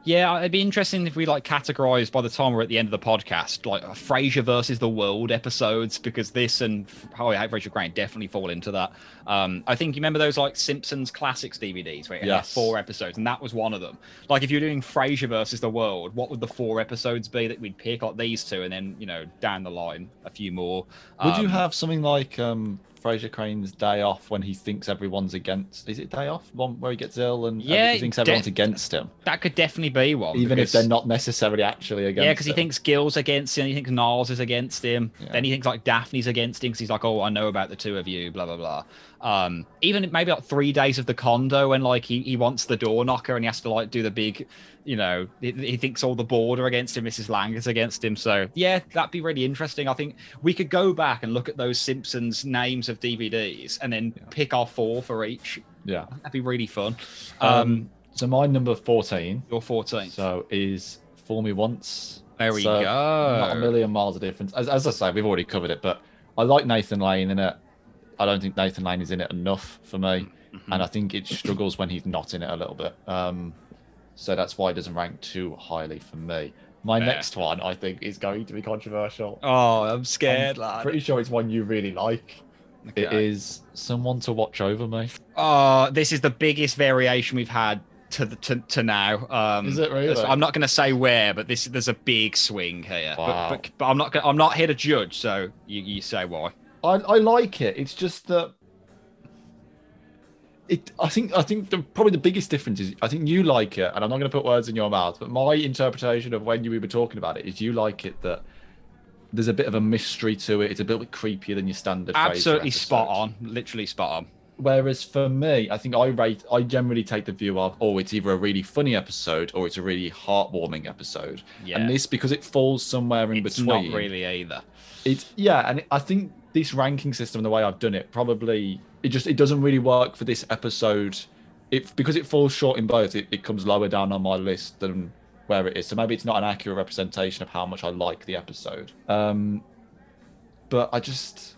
Yeah, it'd be interesting if we like categorize by the time we're at the end of the podcast, like Frasier versus the world episodes, because this and How I Hate Frasier Crane definitely fall into that. Um, I think you remember those like Simpsons classics DVDs where it had Yes. four episodes, and that was one of them. Like if you're doing Frasier versus the world, what would the four episodes be that we'd pick? Like these two, and then you know down the line a few more. Would you Um, have something like um, Frasier Crane's day off when he thinks everyone's against? Is it day off? One where he gets ill and Yeah, he thinks everyone's de- against him, that could definitely be one, even if they're not necessarily actually against. Yeah, because he thinks Gil's against him. He thinks Niles is against him. Yeah. Then he thinks like Daphne's against him because he's like, oh, I know about the two of you, blah blah blah. Um, even maybe like three days of the condo when like he, he wants the door knocker and he has to like do the big, you know, he, he thinks all the board are against him. Mrs. Lang is against him. So yeah, that'd be really interesting. I think we could go back and look at those Simpsons names of DVDs and then Yeah. pick our four for each. Yeah. That'd be really fun. Um, Um, so my number fourteen. your 14. So is Fool Me Once. there we so go. Not a million miles of difference. As, as I say, we've already covered it, but I like Nathan Lane in it. I don't think Nathan Lane is in it enough for me, Mhm. and I think it struggles when he's not in it a little bit. Um, so that's why it doesn't rank too highly for me. My Fair. next one, I think, is going to be controversial. Oh, I'm scared, I'm lad. Pretty sure it's one you really like. It Okay. is someone to watch over me. Oh, this is the biggest variation we've had to the, to, to now. Um, Is it really? I'm not going to say where, but this there's a big swing here. But- Wow. But, but, I'm not gonna, I'm not here to judge. So you, you say why? I, I like it. It's just that it. I think I think the, probably the biggest difference is I think you like it, and I'm not going to put words in your mouth, but my interpretation of when you we were talking about it is you like it that there's a bit of a mystery to it. It's a bit creepier than your standard. Absolutely spot on. Literally spot on. Whereas for me, I think I rate. I generally take the view of, oh, it's either a really funny episode or it's a really heartwarming episode. Yeah. And this because it falls somewhere in it's between. not really either. It's yeah, and I think this ranking system, the way I've done it, probably it just it doesn't really work for this episode it because it falls short in both, it, it comes lower down on my list than where it is. So maybe it's not an accurate representation of how much I like the episode. Um, but I just,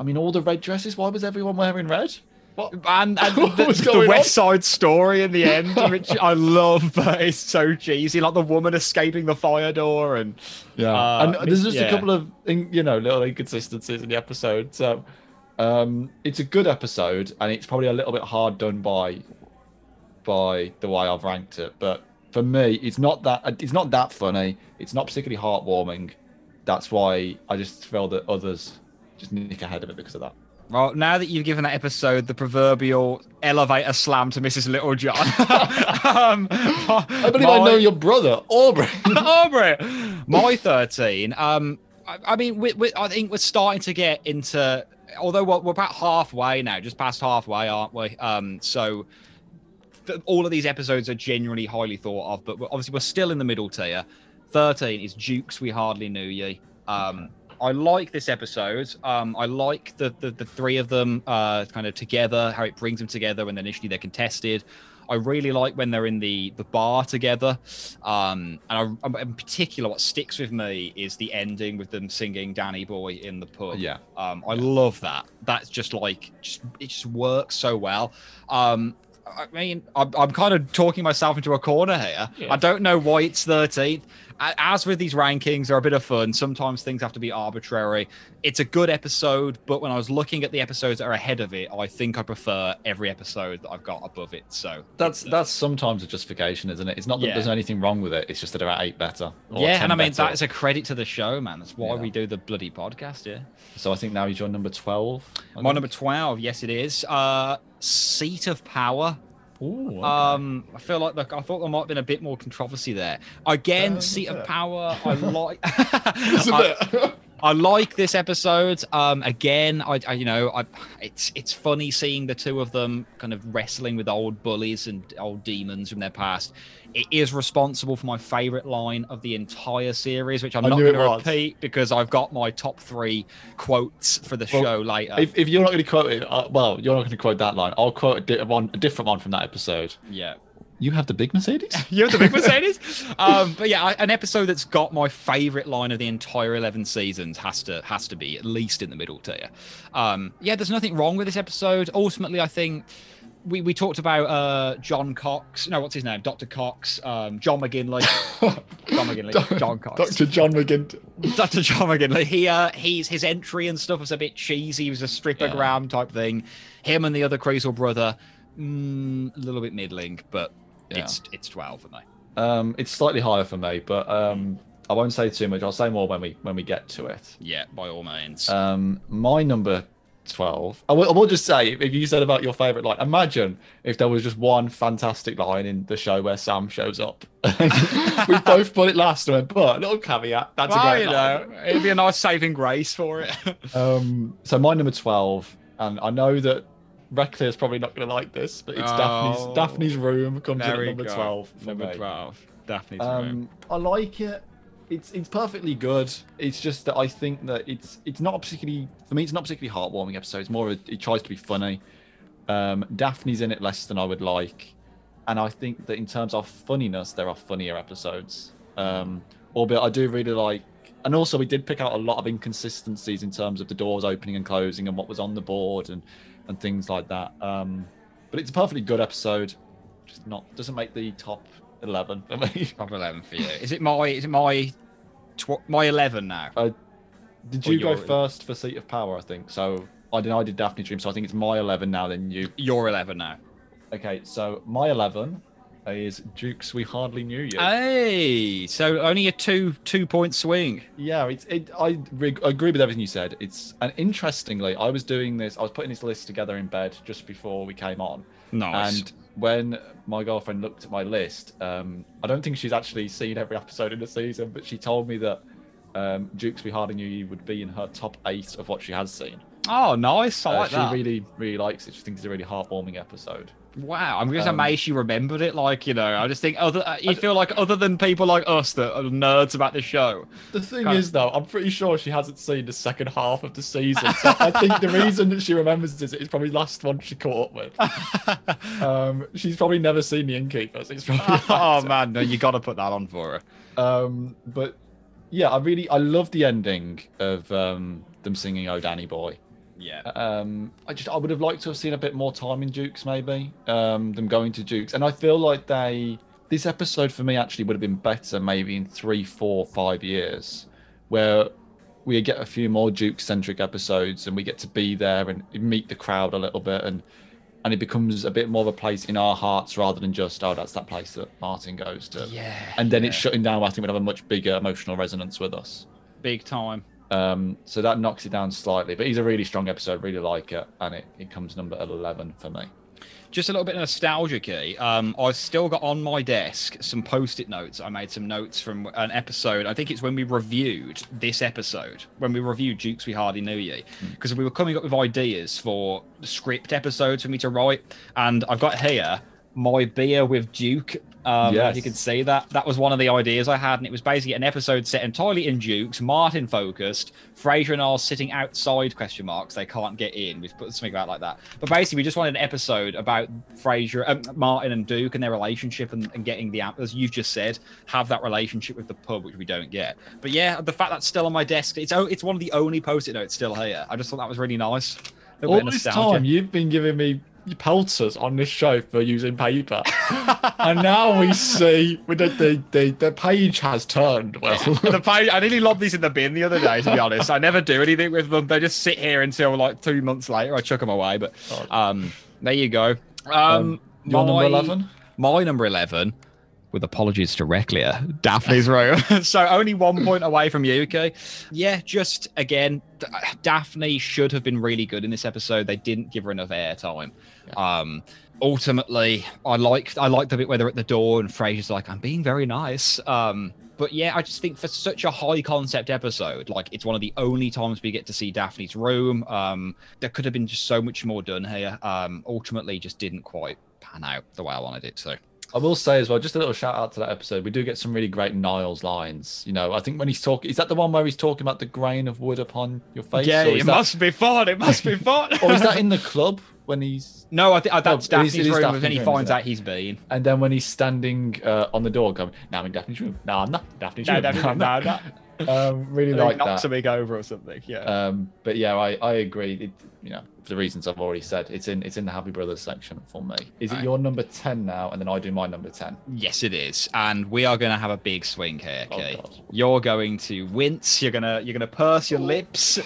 I mean, all the red dresses. Why was everyone wearing red? What? And, and What the, the West Side Story in the end, which I love, but it's so cheesy. Like the woman escaping the fire door, and Yeah, Uh, and there's just yeah. a couple of you know little inconsistencies in the episode. So um, it's a good episode, and it's probably a little bit hard done by by the way I've ranked it. But for me, it's not that it's not that funny. It's not particularly heartwarming. That's why I just feel that others just nick ahead of it because of that. Well, now that you've given that episode the proverbial elevator slam to Mrs. Littlejohn, um, I believe I know your brother, Aubrey. Aubrey. My 13. Um, I, I mean, we, we, I think we're starting to get into, although we're, we're about halfway now, just past halfway, aren't we? Um, so th- all of these episodes are genuinely highly thought of, but we're, obviously we're still in the middle tier. 13 is Dukes We Hardly Knew Ye. Um, I like this episode. Um, I like the, the the three of them uh, kind of together, how it brings them together when initially they're contested. I really like when they're in the the bar together. Um, and I, in particular, what sticks with me is the ending with them singing "Danny Boy" in the pub. yeah, Um, I love that. That's just like, just, it just works so well. Um, I mean, I'm, I'm kind of talking myself into a corner here. Yeah. I don't know why it's 13th. As with these rankings, they're a bit of fun. Sometimes things have to be arbitrary. It's a good episode, but when I was looking at the episodes that are ahead of it, I think I prefer every episode that I've got above it. So that's that's sometimes a justification, isn't it? It's not that Yeah. there's anything wrong with it. It's just that there are eight better. or yeah, and I mean better. that is a credit to the show, man. That's why Yeah. we do the bloody podcast. Yeah. So I think now he's your number twelve. I My think. number 12, yes, it is. Uh, Seat of Power. Ooh, okay. Um, I feel like look, I thought there might have been a bit more controversy there. Again, Um, Seat of. Power. I like. It's a I, bit. I like this episode. Um, again, I, I you know, I it's it's funny seeing the two of them kind of wrestling with old bullies and old demons from their past. It is responsible for my favorite line of the entire series, which I'm I not going to repeat because I've got my top three quotes for the Well, show later. if, if you're not going to quote it, uh, well, you're not going to quote that line. I'll quote a, di- one, a different one from that episode. yeah. You have the big Mercedes. you have the big Mercedes. um, but yeah, an episode that's got my favorite line of the entire eleven seasons has to has to be at least in the middle tier. Um, yeah, there's nothing wrong with this episode. Ultimately, I think we, we talked about uh, John Cox. No, what's his name? Doctor Cox. Um, John McGinley. John McGinley. John Cox. Dr. John McGinn. Dr. John McGinley. He uh, he's his entry and stuff was a bit cheesy. He was a strippogram type thing. Him and the other Crucial brother, mm, a little bit middling, but Yeah. it's it's twelve for me. Um, it's slightly higher for me, but um, I won't say too much. I'll say more when we when we get to it. Yeah, by all means. Um, my number twelve. I will, I will just say, if you said about your favorite line, imagine if there was just one fantastic line in the show where Sam shows up. we both put it last time, but little caveat. That's well, a great you line. know, it'd be a nice saving grace for it. Um, so my number twelve, and I know that Reckless probably not going to like this, but it's Oh. Daphne's Daphne's room comes in at number go. twelve. Number me. twelve, Daphne's room. Um, I like it. It's it's perfectly good. It's just that I think that it's it's not particularly for me. It's not a particularly heartwarming episode. It's more of a, it tries to be funny. Um, Daphne's in it less than I would like, and I think that in terms of funniness, there are funnier episodes. Um, albeit I do really like, and also we did pick out a lot of inconsistencies in terms of the doors opening and closing and what was on the board and and things like that. Um, but it's a perfectly good episode. Just not doesn't make the top eleven for me. Top eleven for you. Is it my? Is it my? Tw- my eleven now. Did Or you go your- first for Seat of Power? I think so. I did. I did Daphne Dream, so I think it's my eleven now. Then you. You're eleven now. Okay, so my eleven is Dukes. We hardly knew you. Hey, so only a two two point swing. yeah, it's. It, I re- agree with everything you said. It's and interestingly, I was doing this. I was putting this list together in bed just before we came on, Nice. and when my girlfriend looked at my list, um, I don't think she's actually seen every episode in the season, but she told me that um, Dukes. We hardly knew you would be in her top eight of what she has seen. oh, nice. I Uh, like she that. really, really likes it. She thinks it's a really heartwarming episode. Wow, I'm just Um, amazed she remembered it. Like, you know, I just think other. uh, You feel like other than people like us that are nerds about the show. The thing Kind of- is, though, I'm pretty sure she hasn't seen the second half of the season. So I think the reason that she remembers this is probably the last one she caught up with. Um, she's probably never seen the Innkeepers. It's probably oh man, no, you got to put that on for her. Um, but yeah, I really I love the ending of um, them singing "Oh Danny Boy." Yeah. Um, I just I would have liked to have seen a bit more time in Dukes, maybe um, them going to Dukes, and I feel like they this episode for me actually would have been better maybe in three, four, five years, where we get a few more Duke centric episodes and we get to be there and meet the crowd a little bit and and it becomes a bit more of a place in our hearts rather than just oh that's that place that Martin goes to. Yeah. And then yeah. it's shutting down. I think we'd have a much bigger emotional resonance with us. big time. Um, so that knocks it down slightly. But he's a really strong episode. Really like it, and it, it comes number eleven for me. Just a little bit nostalgic um, I've still got on my desk some post-it notes. I made some notes from an episode. I think it's when we reviewed this episode, when we reviewed Dukes We Hardly Knew Ye, because we were coming up with ideas for script episodes for me to write. And I've got here my beer with Duke. Um, Yes. You can see that, that was one of the ideas I had, and it was basically an episode set entirely in Dukes, Martin focused, Frasier and I are sitting outside question marks. They can't get in. We've put something about like that. But basically, we just wanted an episode about Frasier, um, Martin, and Duke and their relationship, and, and getting the as you've just said, have that relationship with the pub, which we don't get. But yeah, the fact that's still on my desk, it's it's one of the only post-it notes still here. I just thought that was really nice. All this time, you've been giving me pelters on this show for using paper, and now we see with the, the the the page has turned. Well, the page, I nearly lobbed these in the bin the other day. To be honest, I never do anything with them. They just sit here until like two months later. I chuck them away. But um, there you go. Um, Um, your number 11? My number eleven, with apologies to Reclia, Daphne's room. so only one point away from you. Okay, yeah. Just again, D- Daphne should have been really good in this episode. They didn't give her enough airtime. Um, ultimately, I liked I liked the bit where they're at the door and Frasier's like, "I'm being very nice." Um, but yeah, I just think for such a high concept episode, like it's one of the only times we get to see Daphne's room. Um, there could have been just so much more done here. Um, ultimately, just didn't quite pan out the way I wanted it to. I will say as well, just a little shout out to that episode. We do get some really great Niles lines. You know, I think when he's talking, is that the one where he's talking about the grain of wood upon your face? yeah, it that, must be fun. It must be fun. or is that in the club when he's no, I think uh, that's No, it is- Daphne's room. Daphne's and he finds out he's been. and then when he's standing uh, on the door, going, "Now I'm in Daphne's room. No, I'm not Daphne's No, room. Daphne's No, No, not." Um, really He like knocks that. something over or something. Yeah. Um, but yeah, I, I agree. It, you know, for the reasons I've already said, it's in it's in the Happy Brothers section for me. Is it Right. your number ten now, and then I do my number ten? Yes, it is, and we are going to have a big swing here. Oh, Okay, God. you're going to wince. You're gonna you're gonna purse your lips.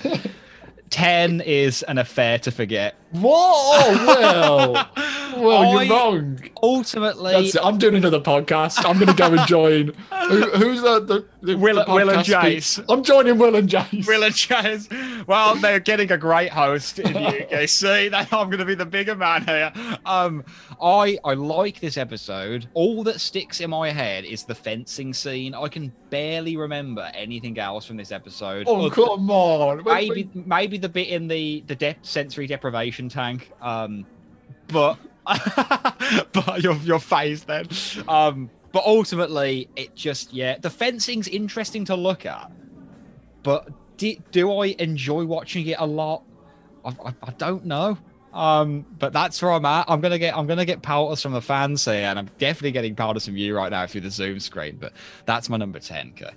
Ten is an affair to forget. Whoa, Will! Will, I- you're wrong. Ultimately, That's it. I'm doing another podcast. I'm going to go and join. Who, who's the, the, the Will- the Will and Jace. I'm joining Will and Jace. Will and Chaz. Well, they're getting a great host in the UK. See, that I'm going to be the bigger man here. Um, I I like this episode. All that sticks in my head is the fencing scene. I can barely remember anything else from this episode. oh, come on. Maybe maybe the bit in the the de- sensory deprivation tank um but but your your face then um but ultimately it just yeah the fencing's interesting to look at but do, do i enjoy watching it a lot I, I, I don't know um but that's where i'm at. I'm gonna get i'm gonna get powders from the fans here and i'm definitely getting powders from you right now through the zoom screen but that's my number 10 okay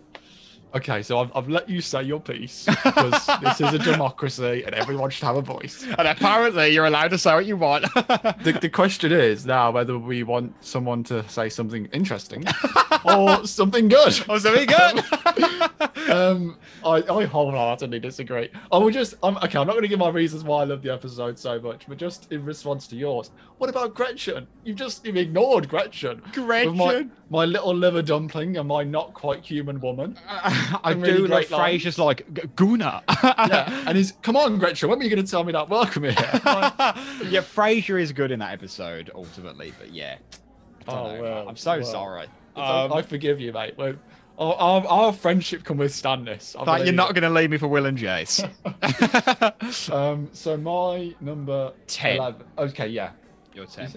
Okay, so I've, I've let you say your piece because this is a democracy and everyone should have a voice. and apparently you're allowed to say what you want The, the question is now whether we want someone to say something interesting or something good. Oh, something good. um, I, I wholeheartedly disagree. I will just, I'm, okay, I'm not going to give my reasons why I love the episode so much, but just in response to yours, what about Gretchen? You've just you've ignored Gretchen. With my, Gretchen? my little liver dumpling and my not quite human woman. I do really like. Frasier's like "G- Guna. Yeah, and he's, come on, Gretchen, when are you going to tell me that? Welcome here. yeah, Frasier is good in that episode ultimately, but yeah. oh know, well, I'm so well. sorry. I- Um, I forgive you, mate. We're- Our, our, our friendship can withstand this. I you're not going to leave me for Will and Jace. Um, so my number 10. 11 Okay, yeah. Your 10.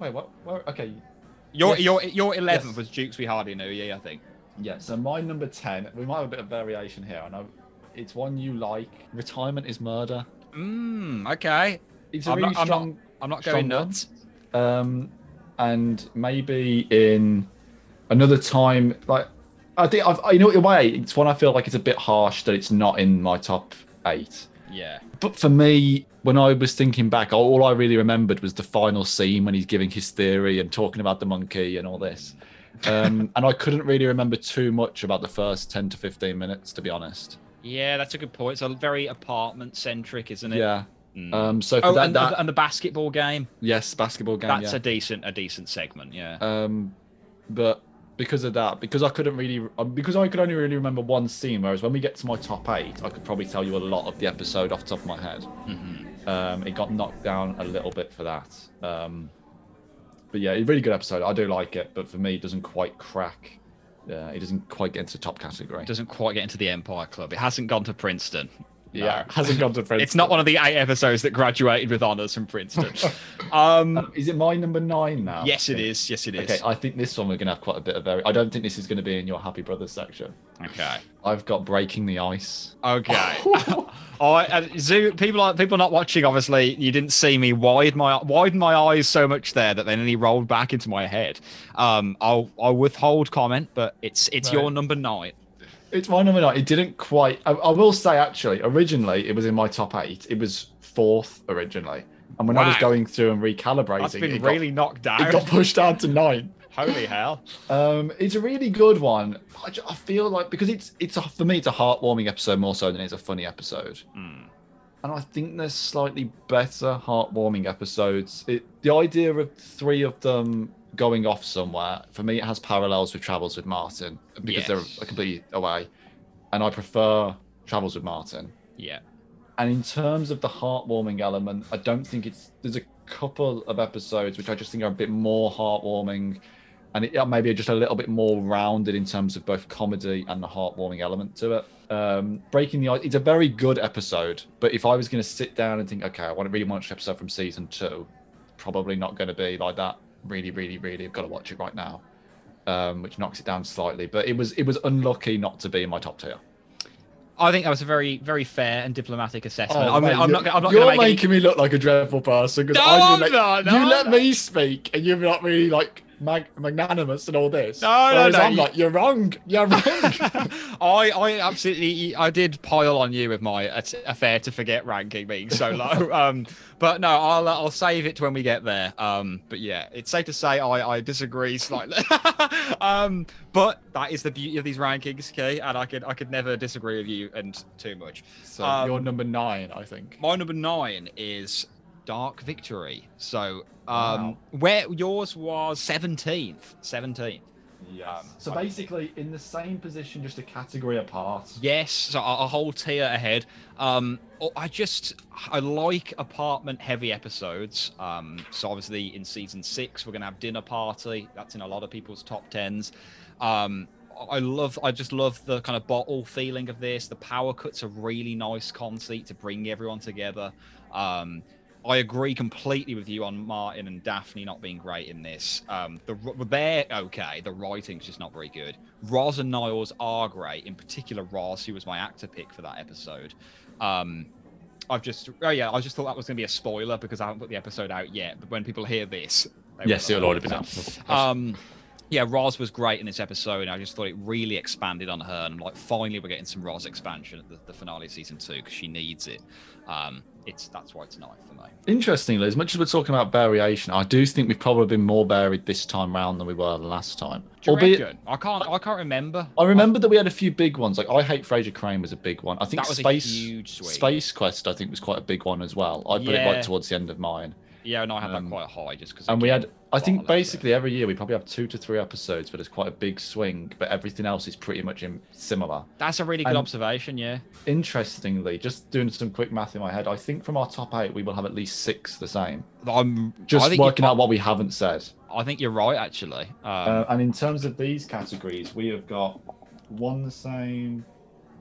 Wait, what? Where, okay. Your Yes. your your eleventh Yes. was Dukes We Hardly Knew. Yeah, I think. Yeah. So my number ten. We might have a bit of variation here. I know it's one you like. Retirement is murder. Mm, okay. It's a I'm really not- I'm not- I'm not Strong going nuts. um, and maybe in another time, like I think I've, you know, in a way, it's one I feel like it's a bit harsh that it's not in my top eight. Yeah. But for me, when I was thinking back, all I really remembered was the final scene when he's giving his theory and talking about the monkey and all this. Um, and I couldn't really remember too much about the first 10 to 15 minutes, to be honest. Yeah, that's a good point. It's a very apartment centric, isn't it? Yeah. Mm. Um, so for oh, that, and, that and the basketball game. yes, basketball game. That's yeah. a decent a decent segment. Yeah. Um, but because of that, because I couldn't really, um, because I could only really remember one scene, whereas when we get to my top eight, I could probably tell you a lot of the episode off the top of my head. Mhm. Um, it got knocked down a little bit for that. Um, but yeah, a really good episode. I do like it, but for me, it doesn't quite crack. Uh, it doesn't quite get into the top category. It doesn't quite get into the Empire Club. It hasn't gone to Princeton. No. yeah, hasn't gone to Princeton. It's not one of the eight episodes that graduated with honors from Princeton. um, Um, is it my number nine now? yes, it is. Yes, it is. Okay, I think this one we're gonna have quite a bit of very. I don't think this is gonna be in your Happy Brothers section. Okay. I've got Breaking the Ice. Okay. I, uh, Zoo, people are people not watching. Obviously, you didn't see me widen my widen my eyes so much there that they nearly rolled back into my head. Um, I'll I'll withhold comment, but it's it's Right. your number nine. It's my number nine. It didn't quite. I, I will say, actually, originally it was in my top eight. It was fourth originally, and when I was going through and recalibrating, That's been it, really knocked down. it got pushed down to nine. Holy hell! Um, it's a really good one. I, ju- I feel like because it's it's a, for me it's a heartwarming episode more so than it's a funny episode, Mm. and I think there's slightly better heartwarming episodes. It, the idea of three of them going off somewhere for me it has parallels with Travels with Martin because Yes. they're completely away, and I prefer Travels with Martin. Yeah. And in terms of the heartwarming element, I don't think it's. There's a couple of episodes which I just think are a bit more heartwarming, and it, maybe just a little bit more rounded in terms of both comedy and the heartwarming element to it. Um, Breaking the Ice, it's a very good episode, but if I was going to sit down and think, okay, I want to really watch an episode from season two, probably not going to be like that. Really, really, really, I've got to watch it right now, um, which knocks it down slightly. But it was it was unlucky not to be in my top tier. I think that was a very very fair and diplomatic assessment. Oh, I'm, I'm not. I'm not You're make making me look like a dreadful person because No, I I'm not, let, no, you I'm let me speak and you're not really like mag- magnanimous and all this. No, no, no, I'm you- like, you're wrong. You're wrong. I, I absolutely, I did pile on you with my affair to forget ranking being so low. um, but no, I'll, uh, I'll save it to when we get there. Um, but yeah, it's safe to say I, I disagree slightly. um, but that is the beauty of these rankings, okay? And I could, I could never disagree with you and too much. so Um, you're number nine, I think. My number nine is Dark Victory. So, um, Wow. where yours was seventeenth, seventeenth. Yes. um, so I- basically, in the same position, just a category apart. Yes, so a, a whole tier ahead. Um, oh, I just I like apartment heavy episodes. Um, so obviously in season six we're gonna have dinner party. That's in a lot of people's top tens. Um, I love I just love the kind of bottle feeling of this. The power cuts a really nice conceit to bring everyone together. Um, I agree completely with you on Martin and Daphne not being great in this. Um, the they're okay. The writing's just not very good. Roz and Niles are great. In particular, Roz, who was my actor pick for that episode. Um, I've just oh yeah, I just thought that was going to be a spoiler because I haven't put the episode out yet. But when people hear this, they Yes, it'll already been out. Um, yeah, Roz was great in this episode. And I just thought it really expanded on her, and like finally we're getting some Roz expansion at the, the finale of season two because she needs it. Um, it's that's why it's nine for me. Interestingly, as much as we're talking about variation, I do think we've probably been more varied this time round than we were last time. Albeit. I can't. I can't remember. I remember that we had a few big ones. Like I Hate Frasier Crane was a big one. I think That was a Space huge swing. Space Quest I think was quite a big one as well. I put it right towards the end of mine. Yeah, and I had Um, that quite high just because. And we had I think basically every year we probably have two to three episodes, but it's quite a big swing. But everything else is pretty much in, similar. That's a really good and- observation. Yeah. Interestingly, just doing some quick math in my head, I think from our top eight we will have at least six the same. I'm Just working out what we haven't said. I think you're right, actually. Um, Uh, and in terms of these categories, we have got one the same,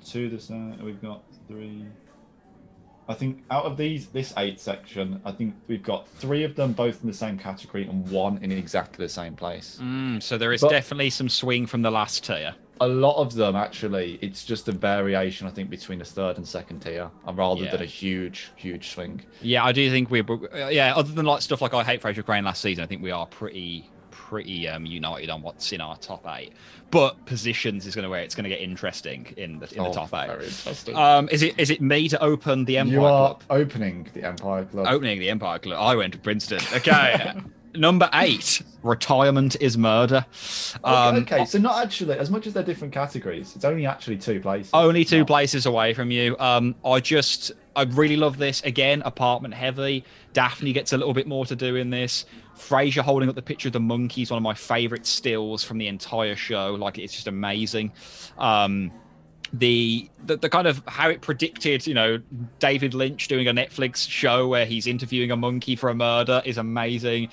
two the same. We've got three. I think out of these this eight section, I think we've got three of them both in the same category and one in exactly the same place. Mm, so there is But- definitely some swing from the last tier. A lot of them actually, it's just a variation. I think between the third and second tier, and rather Yeah. than a huge, huge swing. Yeah, I do think we're uh, yeah. Other than like stuff like I hate Frasier Crane last season, I think we are pretty pretty um, united on what's in our top eight. But positions is going to where it's going to get interesting in the in the Oh, top eight. Very interesting. Um, is it is it me to open the Empire you are Club? opening the Empire Club. Opening the Empire Club. I went to Princeton. Okay. Number eight, retirement is murder. Okay, Um, okay, so not actually as much as they're different categories. It's only actually two places. Only two No. places away from you. Um, I just, I really love this. Again, apartment heavy. Daphne gets a little bit more to do in this. Frasier holding up the picture of the monkeys, one of my favorite stills from the entire show. Like it's just amazing. Um, the, the the kind of how it predicted, you know, David Lynch doing a Netflix show where he's interviewing a monkey for a murder is amazing.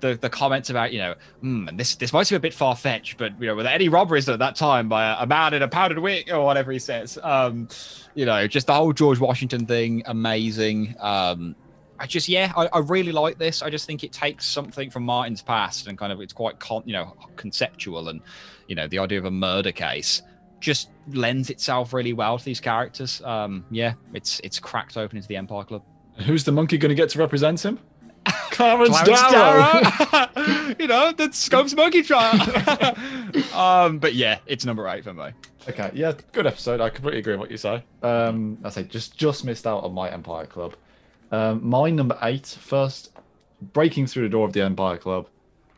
The, the comments about you know mm, and this this might seem a bit far fetched, but you know with any robberies at that time by a, a man in a powdered wig or whatever he says, um, you know just the whole George Washington thing, amazing. Um, I just yeah, I, I really like this. I just think it takes something from Martin's past and kind of it's quite con, you know conceptual and you know the idea of a murder case just lends itself really well to these characters. Um, yeah, it's it's cracked open into the Empire Club. Who's the monkey going to get to represent him? Clarence, Clarence Darrow. Darrow. you know, the Scopes Monkey trial. um, but yeah, it's number eight for me. Okay, yeah, good episode. I completely agree with what you say. Um, I say just just missed out on my Empire Club. Um, my number eight, first breaking through the door of the Empire Club,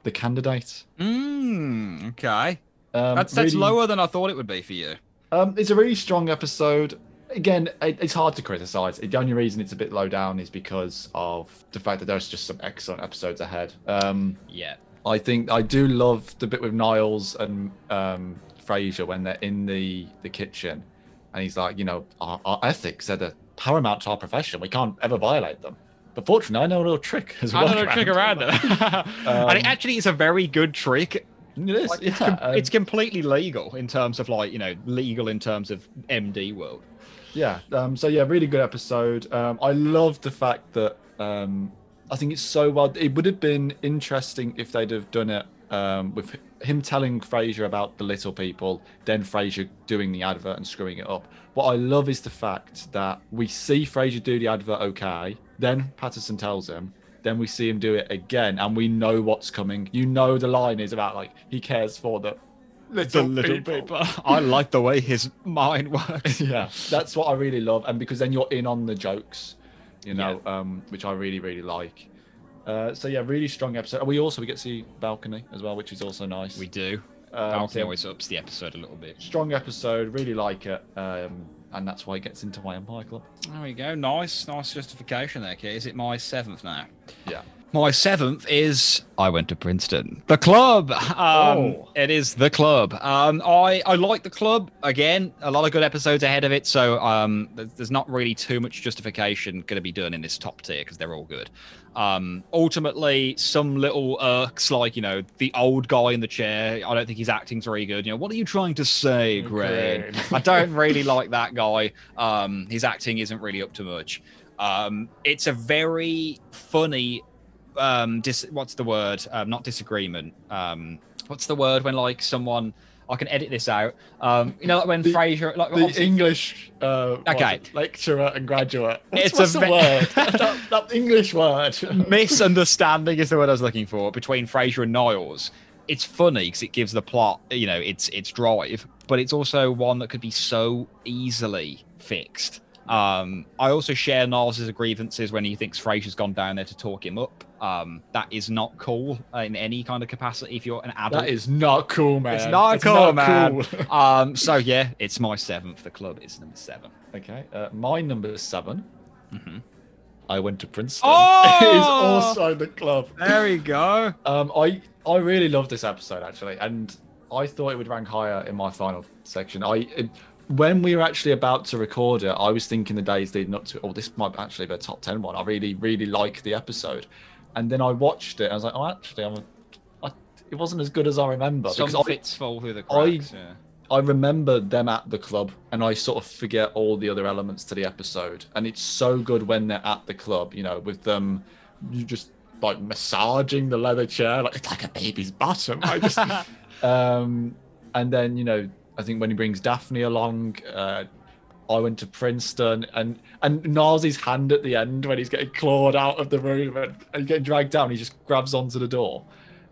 the candidate. Mm, okay. Um, That's that's really- lower than I thought it would be for you. Um, it's a really strong episode. Again, it, it's hard to criticize. The only reason it's a bit low down is because of the fact that there's just some excellent episodes ahead. Um, Yeah. I think I do love the bit with Niles and um, Frasier when they're in the the kitchen, and he's like, you know, our, our ethics are the paramount to our profession. We can't ever violate them. But fortunately, I know a little trick as well. I don't know trick around it. and it Um, actually is a very good trick. It is, Like, yeah. it's, com- um, it's completely legal in terms of like you know legal in terms of MD world. Yeah. Um, so yeah, really good episode. Um, I love the fact that um, I think it's so well. It would have been interesting if they'd have done it um, with him telling Frasier about the little people, then Frasier doing the advert and screwing it up. What I love is the fact that we see Frasier do the advert okay, then Patterson tells him. Then we see him do it again, and we know what's coming. You know the line is about like he cares for the little, people. I like the way his mind works. yeah, that's what I really love, and because then you're in on the jokes, you know, um, which I really really like. Uh, so yeah, really strong episode. We also we get to see balcony as well, which is also nice. We do. Um, always ups the episode a little bit. strong episode, really like it, um, and that's why it gets into my Empire Club. There we go. Nice, nice justification there, Kit. Is it my seventh now? Yeah, My seventh is I went to Princeton. The club. Um, Oh. It is the club. Um, I I like the club. Again, a lot of good episodes ahead of it. So um, there's not really too much justification going to be done in this top tier because they're all good. Um, ultimately, some little irks like you know the old guy in the chair. I don't think his acting's very good. You know, what are you trying to say, Greg? Greg. I don't really like that guy. Um, his acting isn't really up to much. Um, it's a very funny um dis- what's the word um not disagreement um what's the word when like someone i can edit this out um you know like when The- frasier like the English uh, Okay. it? lecturer and graduate. What's, It's what's a the ve- word? that, that English word. misunderstanding is the word i was looking for between Frasier and niles it's funny because it gives the plot you know its its drive but it's also one that could be so easily fixed um i also share niles' grievances when he thinks Frasier's gone down there to talk him up um that is not cool in any kind of capacity if you're an adult that is not cool, man. It's not That's cool, man. cool. Um, so yeah, it's my seventh. The club is number seven. okay, uh, my number 7 Mm-hmm. I went to Princeton. Oh! it is also the club. There we go. Um, I I really love this episode actually, and I thought it would rank higher in my final section. I it, when we were actually about to record it, I was thinking the days leading up to it, oh, this might actually be a top ten one. I really really like the episode, and then I watched it. and I was like, oh, actually, I'm. I, it wasn't as good as I remember Some because I, fits fall through the I- yeah. I remember them at the club, and I sort of forget all the other elements to the episode. And it's so good when they're at the club, you know, with them, you just like massaging the leather chair, like it's like a baby's bottom. I just, um, and then you know, I think when he brings Daphne along, uh, I went to Princeton, and and Niles' hand at the end when he's getting clawed out of the room and, and getting dragged down, he just grabs onto the door.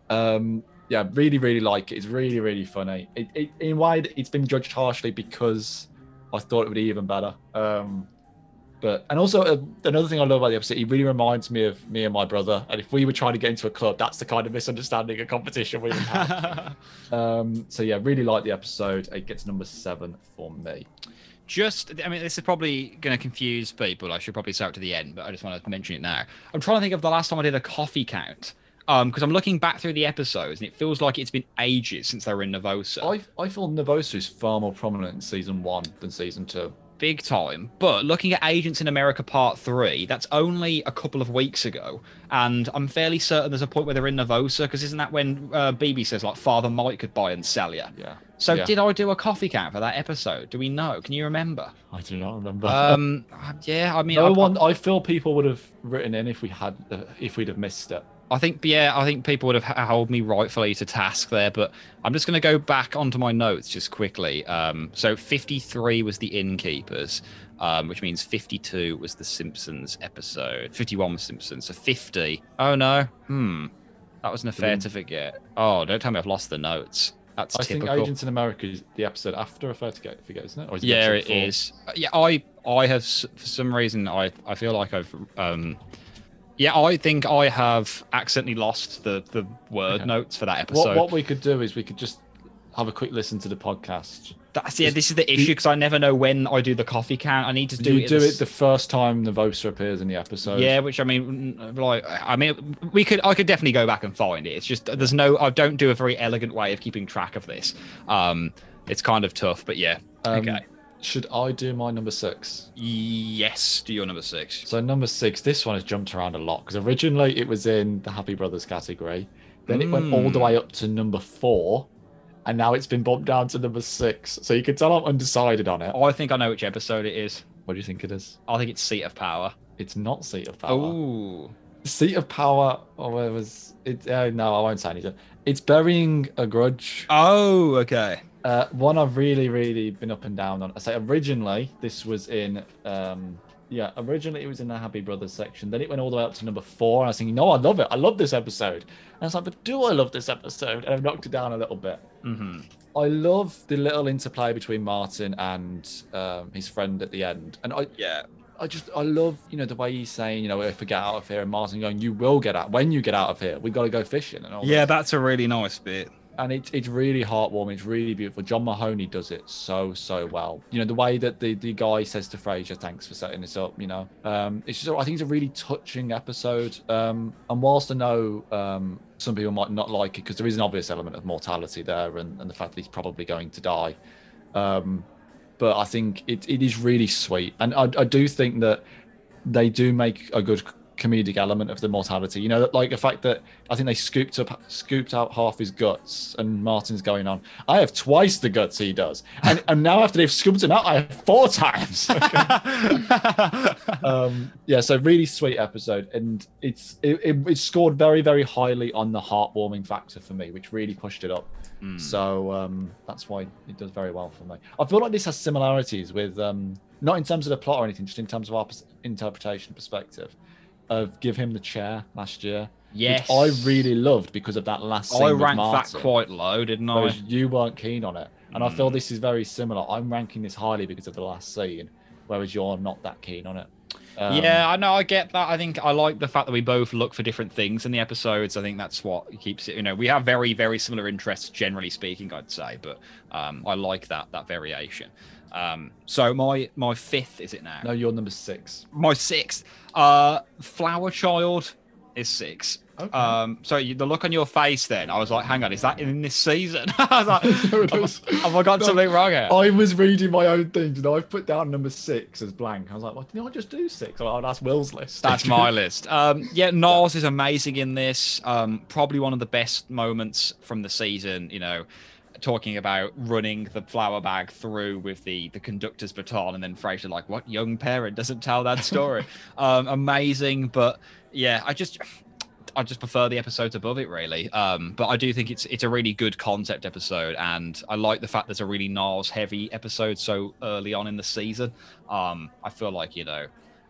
Um, yeah, really, really like it. It's really, really funny. It, it, in wide, it's been judged harshly because I thought it would be even better. Um, but and also uh, another thing I love about the episode, he really reminds me of me and my brother. And if we were trying to get into a club, that's the kind of misunderstanding and competition we would have. um, so yeah, really like the episode. It gets number seven for me. Just, I mean, this is probably going to confuse people. I should probably it to the end, but I just want to mention it now. I'm trying to think of the last time I did a coffee count. Um, because I'm looking back through the episodes and it feels like it's been ages since they were in Nervosa. I I feel Nervosa is far more prominent in season one than season two. Big time. But looking at Agents in America Part 3, that's only a couple of weeks ago. And I'm fairly certain there's a point where they're in Nervosa, because isn't that when uh, Bebe says, like, Father Mike could buy and sell you? Yeah. So Yeah. did I do a coffee count for that episode? Do we know? Can you remember? I do not remember. um, yeah, I mean, no I, one. I feel people would have written in if we had uh, if we'd have missed it. I think, yeah, I think people would have held me rightfully to task there, but I'm just going to go back onto my notes just quickly. Um, so 53 was the Innkeepers, um, which means 52 was the Simpsons episode. 51 was Simpsons. So 50. Oh no. Hmm. That was an affair Didn't- to forget. Oh, don't tell me I've lost the notes. That's I typical. think Agents in America is the episode after Affair to Get Forget, isn't it? Or is it yeah, it is. Uh, Yeah, I I have for some reason I I feel like I've um yeah I think I have accidentally lost the the word Okay. notes for that episode. What, what we could do is we could just have a quick listen to the podcast. That's yeah. This is the issue because I never know when I do the coffee count. I need to do you it. do it the first time the Nervosa appears in the episode. yeah, which I mean, like, I mean, we could, I could definitely go back and find it. It's just there's no, I don't do a very elegant way of keeping track of this. Um, it's kind of tough, but yeah. Um, okay. Should I do my number six? Yes, do your number six. So number six, this one has jumped around a lot because originally it was in the Happy Brothers category, then it went all the Mm. way up to number four, and now it's been bumped down to number six. So you can tell I'm undecided on it. I think I know which episode it is. What do you think it is? I think it's Seat of Power. It's not Seat of Power. Oh, Seat of Power. Oh, it was. It. Uh, no, I won't say anything. It's burying a grudge. oh, okay. Uh, one I've really, really been up and down on. I say originally this was in, um, yeah, originally it was in the Happy Brothers section. Then it went all the way up to number four, and I was thinking, no, I love it. I love this episode. And I was like, but do I love this episode? And I've knocked it down a little bit. hmm I love the little interplay between Martin and um, his friend at the end, and I, Yeah. I just, I love, you know, the way he's saying, you know, if we get out of here, and Martin going, you will get out. When you get out of here, we got to go fishing and all. Yeah, this that's a really nice bit. And it's it's really heartwarming. It's really beautiful. John Mahoney does it so so well. You know the way that the, the guy says to Frasier, "Thanks for setting this up." You know, um, it's just I think it's a really touching episode. Um, and whilst I know um, some people might not like it because there is an obvious element of mortality there, and, and the fact that he's probably going to die. Um, but I think it, it is really sweet, and I, I do think that they do make a good comedic element of the mortality. You know, like the fact that I think they scooped up, scooped out half his guts, and Martin's going on. I have twice the guts he does, and and now after they've scooped him out, I have four times. um, yeah, so really sweet episode, and it's it, it, it scored very very highly on the heartwarming factor for me, which really pushed it up. Mm. So um, that's why it does very well for me. I feel like this has similarities with, um, not in terms of the plot or anything, just in terms of our interpretation perspective of Give Him the Chair last year. yes. Which I really loved because of that last scene I ranked that quite low, didn't I? you weren't keen on it. And I feel Mm. this is very similar. I'm ranking this highly because of the last scene, whereas you're not that keen on it. Um, yeah, I know. I get that. I think I like the fact that we both look for different things in the episodes. I think that's what keeps it. You know, we have very, very similar interests, generally speaking. I'd say, but um, I like that that variation. Um, so my my fifth is it now? No, you're number six. My sixth, uh, Flour Child is six. Okay. Um, so you, the look on your face, then I was like, "Hang on, is that in this season?" I was like, have, have I got No, something wrong here?" I was reading my own things and I've put down number six as blank. I was like, well, didn't I just do six? Oh, that's Will's list. That's my list. Um, yeah, Niles is amazing in this. Um, probably one of the best moments from the season. You know, talking about running the flour bag through with the the conductor's baton, and then Frasier like, "What young parent doesn't tell that story?" um, amazing, but yeah, I just. I just prefer the episodes above it, really. Um, but I do think it's it's a really good concept episode, and I like the fact there's a really Niles heavy episode so early on in the season. Um, I feel like you know,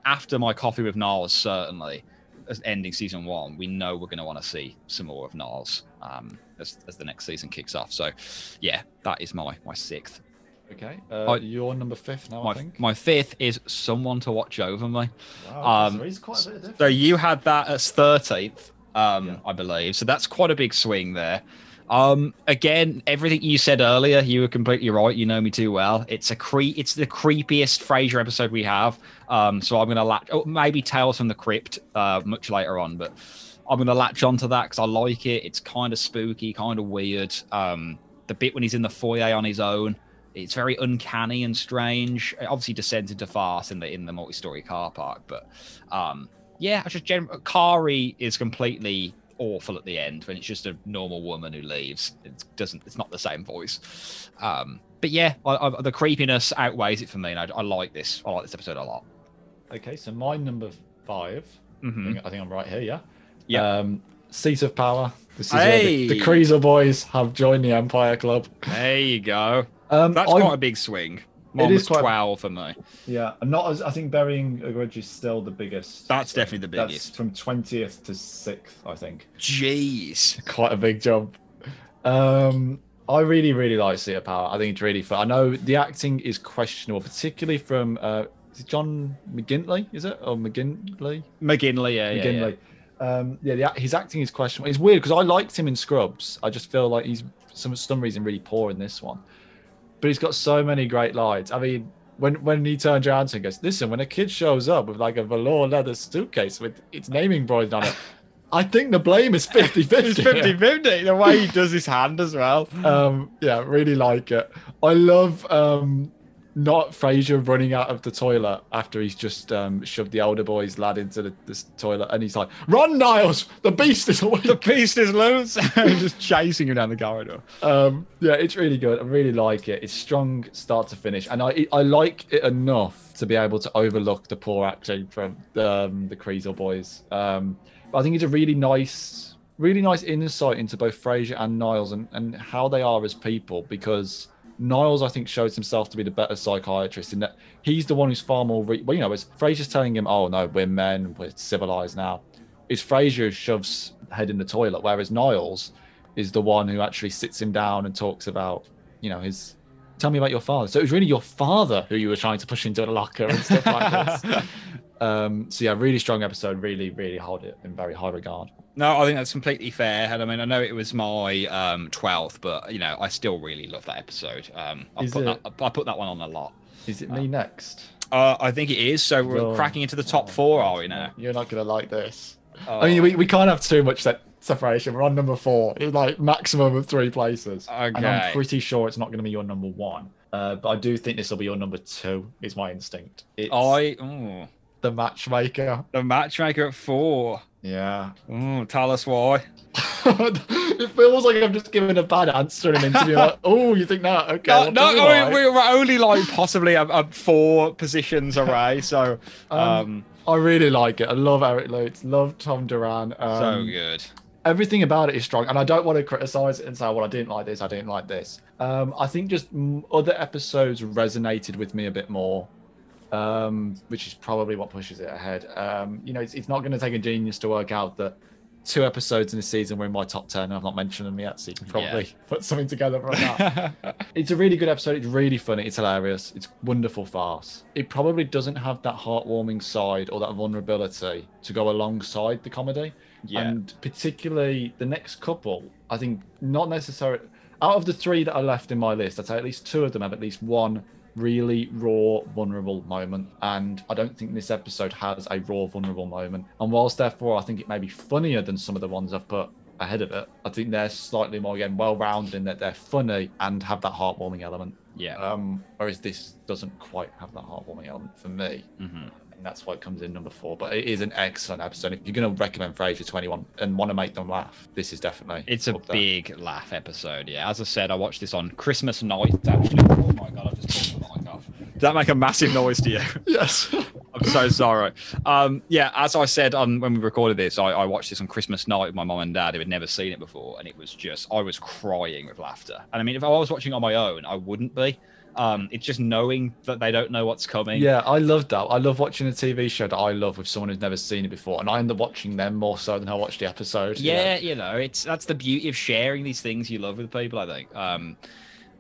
after my coffee with Niles, certainly, ending season one, we know we're going to want to see some more of Niles um, as, as the next season kicks off. So, yeah, that is my my sixth. Okay. Uh, I- you're number fifth now, I My, think. my fifth is someone to watch over me. Wow, um, there is quite a bit. So you had that as thirteenth, um, Yeah. I believe. So that's quite a big swing there. Um, again, everything you said earlier, you were completely right. You know me too well. It's a cre- It's the creepiest Frasier episode we have. Um, so I'm gonna latch. Oh, maybe Tales from the Crypt, uh, much later on, but I'm gonna latch onto that because I like it. It's kind of spooky, kind of weird. Um, the bit when he's in the foyer on his own, it's very uncanny and strange. It obviously descends into farce in the in the multi-story car park, but um, yeah, I just gen- Kari is completely awful at the end when it's just a normal woman who leaves. It doesn't. It's not the same voice. Um, but yeah, I, I, the creepiness outweighs it for me, and I, I like this. I like this episode a lot. Okay, so my number 5 I, Mhm. think, I think I'm right here, yeah? Yeah. Um, Seat of Power. This is where the, the Hey! Kriezel boys have joined the Empire Club. There you go. Um, That's I- quite a big swing. Mine It was quite- twelve for me. Yeah, and not as I think burying a grudge is still the biggest. That's definitely the biggest. That's from twentieth to sixth, I think. Jeez. quite a big jump. Um, I really, really like Seat of Power. I think it's really fun. I know the acting is questionable, particularly from uh, is John McGinley, is it? Or McGinley? McGinley, yeah, yeah, yeah. Um, yeah, the, his acting is questionable. It's weird because I liked him in Scrubs. I just feel like he's some some reason really poor in this one. But he's got so many great lines. I mean, when when he turns around and goes, "Listen, when a kid shows up with like a velour leather suitcase with its naming embroidered on it, I think the blame is 50-50. It's 50 50. The way he does his hand as well. um yeah really like it i love um not Frasier running out of the toilet after he's just um shoved the older boy's lad into the, this toilet and he's like run niles! The beast is awake! The beast is loose. And just chasing him down the corridor. um yeah it's really good. I really like it. It's strong start to finish. And i i like it enough to be able to overlook the poor acting from um, the Kriezel boys. Um but i think it's a really nice really nice insight into both Frasier and Niles and, and how they are as people because Niles, I think, shows himself to be the better psychiatrist in that he's the one who's far more. Re- well, you know, it's Frasier's telling him, "Oh no, we're men, we're civilized now." It's Frasier who shoves head in the toilet, whereas Niles is the one who actually sits him down and talks about, you know, his. Tell me about your father. So it was really your father who you were trying to push into a locker and stuff like this. Um, so yeah, really strong episode. Really, really hold it in very high regard. No, I think that's completely fair. And I mean, I know it was my um, 12th, but, you know, I still really love that episode. Um, I, put it- that, I put that one on a lot. Is it me next? Uh, I think it is. So we're cracking into the top four, are we now? You're not gonna like this. Oh, I mean, we, we can't have too much se- separation. We're on number four. It's like maximum of three places. Okay. And I'm pretty sure it's not going to be your number one. Uh, but I do think this will be your number two. Is my instinct. It's I. Oh, the matchmaker. the matchmaker at four. Yeah. Oh, tell us why. it feels like I'm just giving a bad answer in an interview. like, oh, you think that? Okay. No, no I I. mean, we we're only like possibly a, a four positions away. So, Um, um, I really like it. I love Eric Lutes. Love Tom Duran. Um, so good. everything about it is strong and i don't want to criticize it and say well i didn't like this i didn't like this um i think just mm, other episodes resonated with me a bit more um which is probably what pushes it ahead um you know it's, it's not going to take a genius to work out that two episodes in a season were in my top 10 and i've not mentioned them yet so you can probably put something together from that it's a really good episode. It's really funny. It's hilarious. It's wonderful farce. It probably doesn't have that heartwarming side or that vulnerability to go alongside the comedy. Yeah. And particularly the next couple, I think not necessarily out of the three that are left in my list, I'd say at least two of them have at least one really raw, vulnerable moment. And I don't think this episode has a raw, vulnerable moment. And whilst therefore I think it may be funnier than some of the ones I've put ahead of it, I think they're slightly more again well rounded in that they're funny and have that heartwarming element. yeah. Um, whereas this doesn't quite have that heartwarming element for me. hmm and that's why it comes in number four. But it is an excellent episode. If you're going to recommend Frasier to anyone and want to make them laugh, this is definitely It's a there. big laugh episode. Yeah, as I said, I watched this on Christmas night. Actually, oh my god, I just pulled the mic off. Did that make a massive noise to you? Yes. I'm so sorry. Um, yeah, as I said on when we recorded this, I, I watched this on Christmas night with my mom and dad who had never seen it before, and it was just I was crying with laughter. And I mean, if I was watching on my own, I wouldn't be. Um, it's just knowing that they don't know what's coming. Yeah, I love that. I love watching a TV show that I love with someone who's never seen it before, and I end up watching them more so than I watch the episode. you know? Yeah, you know, it's that's the beauty of sharing these things you love with people. I think. Um,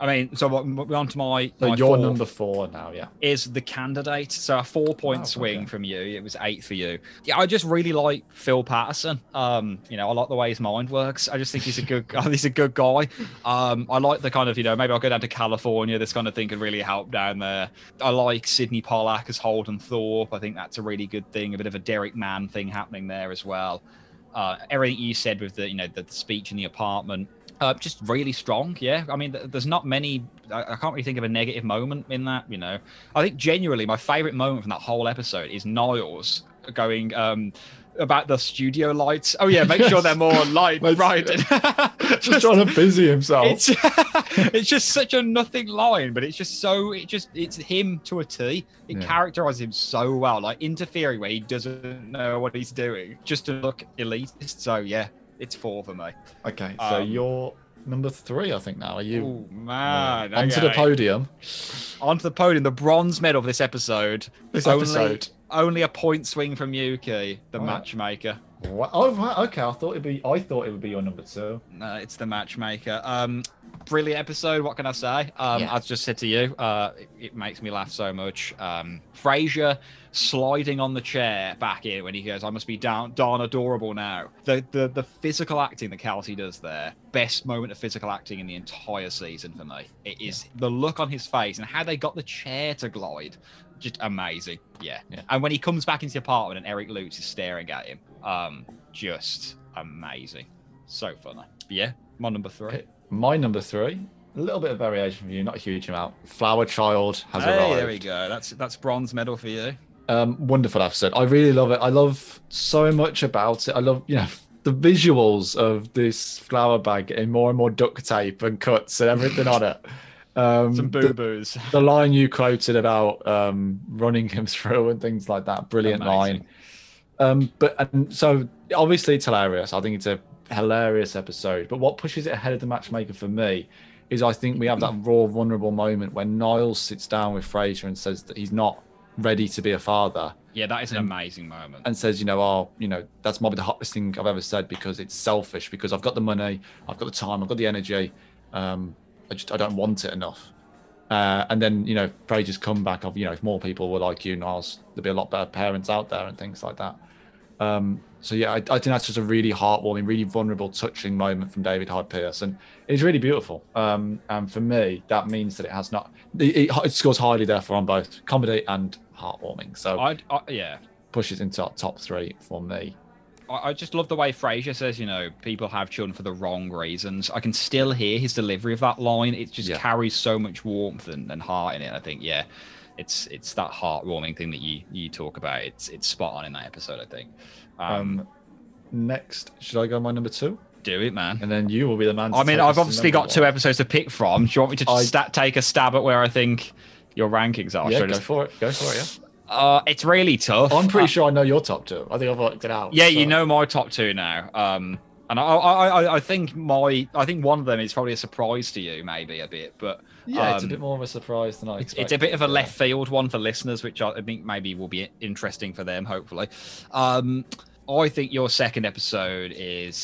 I mean, so what, we're on to my. So my you're fourth number four now, yeah. is the candidate. So a four point Oh, swing okay. from you. It was eight for you. Yeah, I just really like Phil Patterson. Um, you know, I like the way his mind works. I just think he's a good he's a good guy. Um, I like the kind of, you know, maybe I'll go down to California. This kind of thing could really help down there. I like Sydney Pollack as Holden Thorpe. I think that's a really good thing. A bit of a Derek Mann thing happening there as well. Uh, everything you said with the, you know, the speech in the apartment. Uh, just really strong, yeah. I mean, there's not many. I, I can't really think of a negative moment in that. You know, I think genuinely my favorite moment from that whole episode is Niles going um, about the studio lights. Oh yeah, make sure they're more light right. Just trying to busy himself. it's it's just such a nothing line, but it's just so it just it's him to a T. It Yeah. characterizes him so well, like interfering where he doesn't know what he's doing, just to look elitist. So yeah, it's four for me. Okay, so Um, you're number three, I think now. Are you Oh man, onto the podium? onto the podium, the bronze medal of this episode. This only, episode. only a point swing from Yuki, the All right. Matchmaker. What? Oh, right, okay. I thought it'd be. I thought it would be your number two. No, it's the matchmaker. Um, brilliant episode. What can I say? Um, Yeah. As just said to you, uh, it, it makes me laugh so much. Um, Frasier sliding on the chair back in when he goes, "I must be down, darn adorable now." The the the physical acting that Kelsey does there, best moment of physical acting in the entire season for me. It is the look on his face and how they got the chair to glide. Just amazing, yeah. Yeah. And when he comes back into the apartment and Eric Lutes is staring at him, um, just amazing. So funny. But yeah, my number three. Okay, My number three. A little bit of variation from you, not a huge amount. Flour Child has Hey, arrived. there we go. That's that's bronze medal for you. Um, wonderful episode. I really love it. I love so much about it. I love, you know, the visuals of this flower bag getting more and more duct tape and cuts and everything on it. Um, Some the- boo boos. the line you quoted about um, running him through and things like that brilliant Amazing. line um, but and so obviously it's hilarious i think it's a hilarious episode but what pushes it ahead of the matchmaker for me is i think we have that raw vulnerable moment when niles sits down with frasier and says that he's not ready to be a father Yeah, that is an amazing moment. and says, you know, oh, you know, that's probably the hottest thing I've ever said because it's selfish because I've got the money, I've got the time, I've got the energy, um, I just I don't want it enough. Uh, and then you know, probably just come back of you know, if more people were like you, Niles, there'd be a lot better parents out there and things like that. Um, so yeah, I, I think that's just a really heartwarming, really vulnerable, touching moment from David Hyde Pierce, and it's really beautiful. Um, and for me, that means that it has not. It, it, scores highly, therefore, on both comedy and heartwarming. So I, I yeah. pushes into our top three for me. I just love the way Frasier says, you know, people have children for the wrong reasons. I can still hear his delivery of that line. It just Yeah. carries so much warmth and, and heart in it. I think, yeah, it's it's that heartwarming thing that you you talk about. It's it's spot on in that episode. I think. Um, Um, next, should I go my number two? do it, man. And then you will be the man. I mean, I've obviously got two episodes to pick from. Do you want me to I- sta take a stab at where I think your rankings are? Yeah, Should I go for it. Go for it. Uh, it's really tough. I'm pretty Uh, sure I know your top two. I think I've worked it out. Yeah, you know my top two now. Um, and I, I, I, I think my, I think one of them is probably a surprise to you, maybe a bit, but Yeah, it's a um, bit more of a surprise than I it's, expected. it's a bit of a left field one for listeners, which I think maybe will be interesting for them, hopefully. Um, I think your second episode is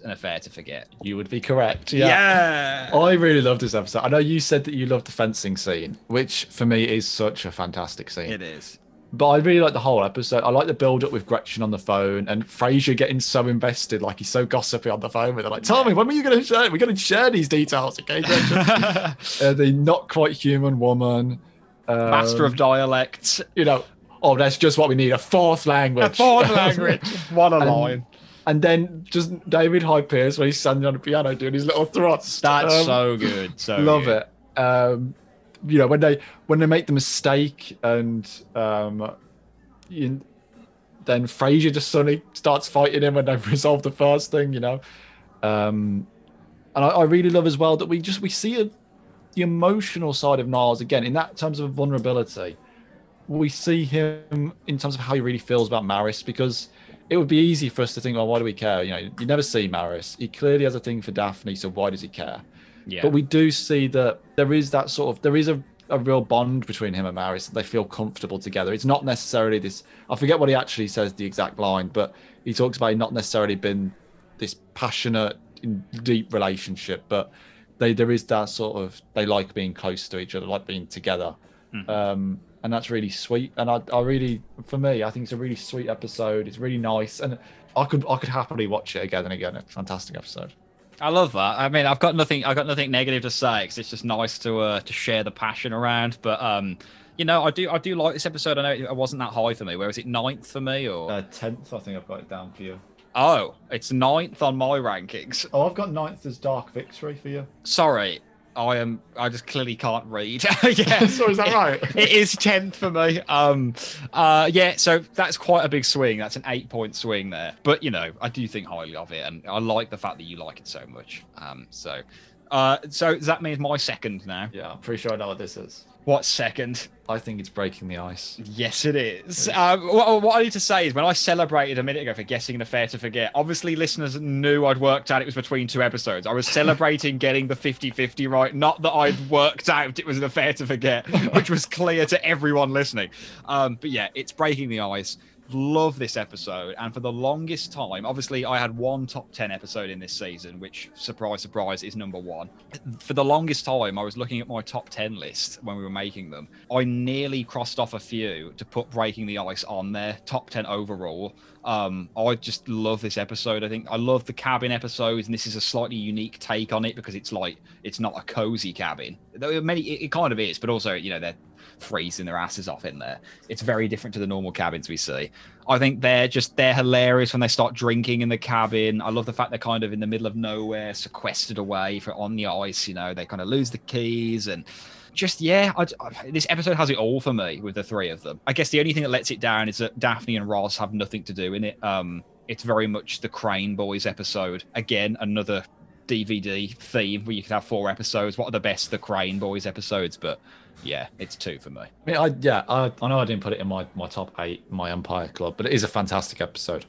an affair to forget. You would be correct. Yeah. I really love this episode. I know you said that you loved the fencing scene, which for me is such a fantastic scene. it is. But I really like the whole episode. I like the build up with Gretchen on the phone and Frasier getting so invested, like he's so gossipy on the phone with her. Like, tell me, when were you going to share? We're going to share these details, okay, Gretchen? uh, the not quite human woman, um, Master of dialects. you know. Oh, that's just what we need—a fourth language. A foreign language. What a And- line. And then just David Hyde Pierce when he's standing on the piano doing his little thrusts. That's Um, so good. So love good. it. Um, you know when they when they make the mistake and um, you, then Frasier just suddenly starts fighting him when they've resolved the first thing, you know. Um, and I, I really love as well that we just we see a, the emotional side of Niles again in that terms of vulnerability. We see him in terms of how he really feels about Maris because it would be easy for us to think, well, why do we care? You know, you never see Maris. He clearly has a thing for Daphne, so why does he care? Yeah. But we do see that there is that sort of there is a, a real bond between him and Maris. They feel comfortable together. It's not necessarily this. I forget what he actually says the exact line, but he talks about not necessarily been this passionate, deep relationship, but they there is that sort of they like being close to each other, like being together. Mhm. Um, and that's really sweet. And I, I really, for me, I think it's a really sweet episode. It's really nice, and I could I could happily watch it again and again. It's a fantastic episode. I love that. I mean, I've got nothing. I've got nothing negative to say because it's just nice to uh, to share the passion around. But um, you know, I do I do like this episode. I know it wasn't that high for me. Where was it ninth for me or? Uh, tenth, I think I've got it down for you. oh, it's ninth on my rankings. Oh, I've got ninth as Dark Victory for you. Sorry, I am. I just clearly can't read. yeah, so is that right? it is tenth for me. Um, uh, yeah. So that's quite a big swing. That's an eight-point swing there. But you know, I do think highly of it, and I like the fact that you like it so much. Um, so, uh, so that means my second now? yeah, I'm pretty sure I know what this is. What second? I think it's breaking the ice. Yes, it is. Um, what, what I need to say is when I celebrated a minute ago for guessing the affair to Forget, obviously listeners knew I'd worked out it was between two episodes. I was celebrating getting the 50 50 right, not that I'd worked out it was an affair to Forget, which was clear to everyone listening. Um, but yeah, it's breaking the ice. Love this episode. And for the longest time, obviously, I had one top 10 episode in this season, which, surprise, surprise, is number one. For the longest time, I was looking at my top 10 list when we were making them. I nearly crossed off a few to put Breaking the Ice on there, top 10 overall. Um, I just love this episode. I think I love the cabin episodes, and this is a slightly unique take on it because it's like it's not a cozy cabin. Though Many it, it kind of is, but also you know they're freezing their asses off in there. It's very different to the normal cabins we see. I think they're just they're hilarious when they start drinking in the cabin. I love the fact they're kind of in the middle of nowhere, sequestered away for on the ice. You know, they kind of lose the keys and just yeah. I, I- this episode has it all for me with the three of them. I guess the only thing that lets it down is that Daphne and Roz have nothing to do in it. Um, it's very much the Crane Boys episode. Again, another DVD theme where you could have four episodes. What are the best the Crane Boys episodes? But yeah, it's two for me. I mean, I yeah, I, I know I didn't put it in my, my top eight, my Empire Club, but it is a fantastic episode.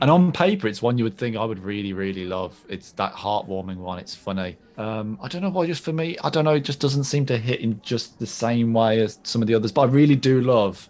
And on paper, it's one you would think I would really, really love. It's that heartwarming one. It's funny. Um, I don't know why, just for me, I don't know. It just doesn't seem to hit in just the same way as some of the others. But I really do love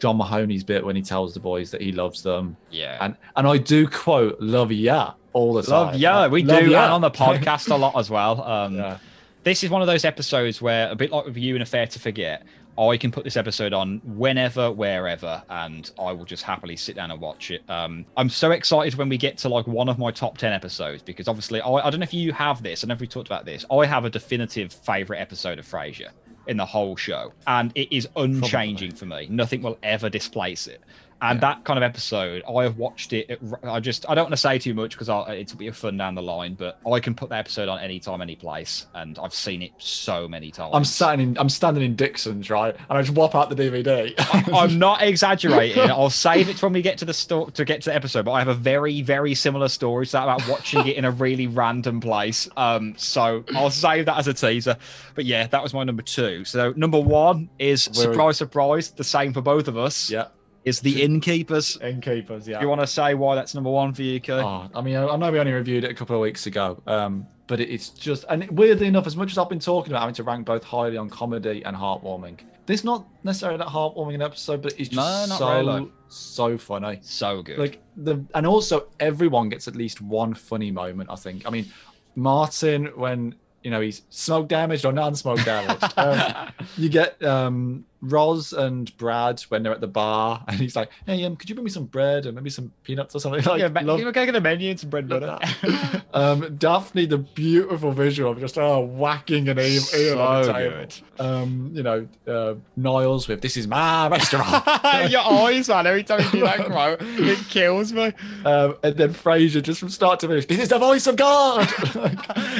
John Mahoney's bit when he tells the boys that he loves them, Yeah. and and I do quote "love ya" all the time. Love, yeah, we Love do, ya. and on the podcast a lot as well. Um, Yeah. This is one of those episodes where, a bit like with you and Affair to Forget, I can put this episode on whenever, wherever, and I will just happily sit down and watch it. Um, I'm so excited when we get to like one of my top 10 episodes because obviously, I, I don't know if you have this, I know if we talked about this. I have a definitive favorite episode of Frasier in the whole show, and it is unchanging for me. Nothing will ever displace it. And that kind of episode, I have watched it. I just, I don't want to say too much because it'll be a fun down the line, but I can put that episode on anytime, any place, and I've seen it so many times. I'm standing in I'm standing in Dixon's right, and I just whop out the DVD. I'm not exaggerating. I'll save it when we get to the sto- to get to the episode, but I have a very, very similar story to that about watching it in a really random place. Um, so I'll save that as a teaser. But yeah, that was my number two. So number one is We're- surprise, surprise, the same for both of us. yeah, Is the innkeepers. innkeepers. Yeah. You want to say why that's number one for you, Kay? Oh, I mean, I I know we only reviewed it a couple of weeks ago, um, but it's just, and weirdly enough, as much as I've been talking about having to rank both highly on comedy and heartwarming, this not necessarily that heartwarming an episode, but it's just No, not so really. so funny. So good. Like the, and also everyone gets at least one funny moment. I think. I mean, Martin when you know he's smoke damaged or non-smoke damaged. um, you get um Roz and Brad when they're at the bar, and he's like, "Hey, um, could you bring me some bread and maybe some peanuts or something?" Like, yeah, ma- love- we're going to get a menu and some bread and butter. um, Daphne, the beautiful visual of just oh whacking an eel, eel on the So table. good. Um, you know, uh, Niles with "This is my restaurant," Your eyes, man. Every time you do that quote, it kills me. um, and then Frasier just from start to finish. This is the voice of God.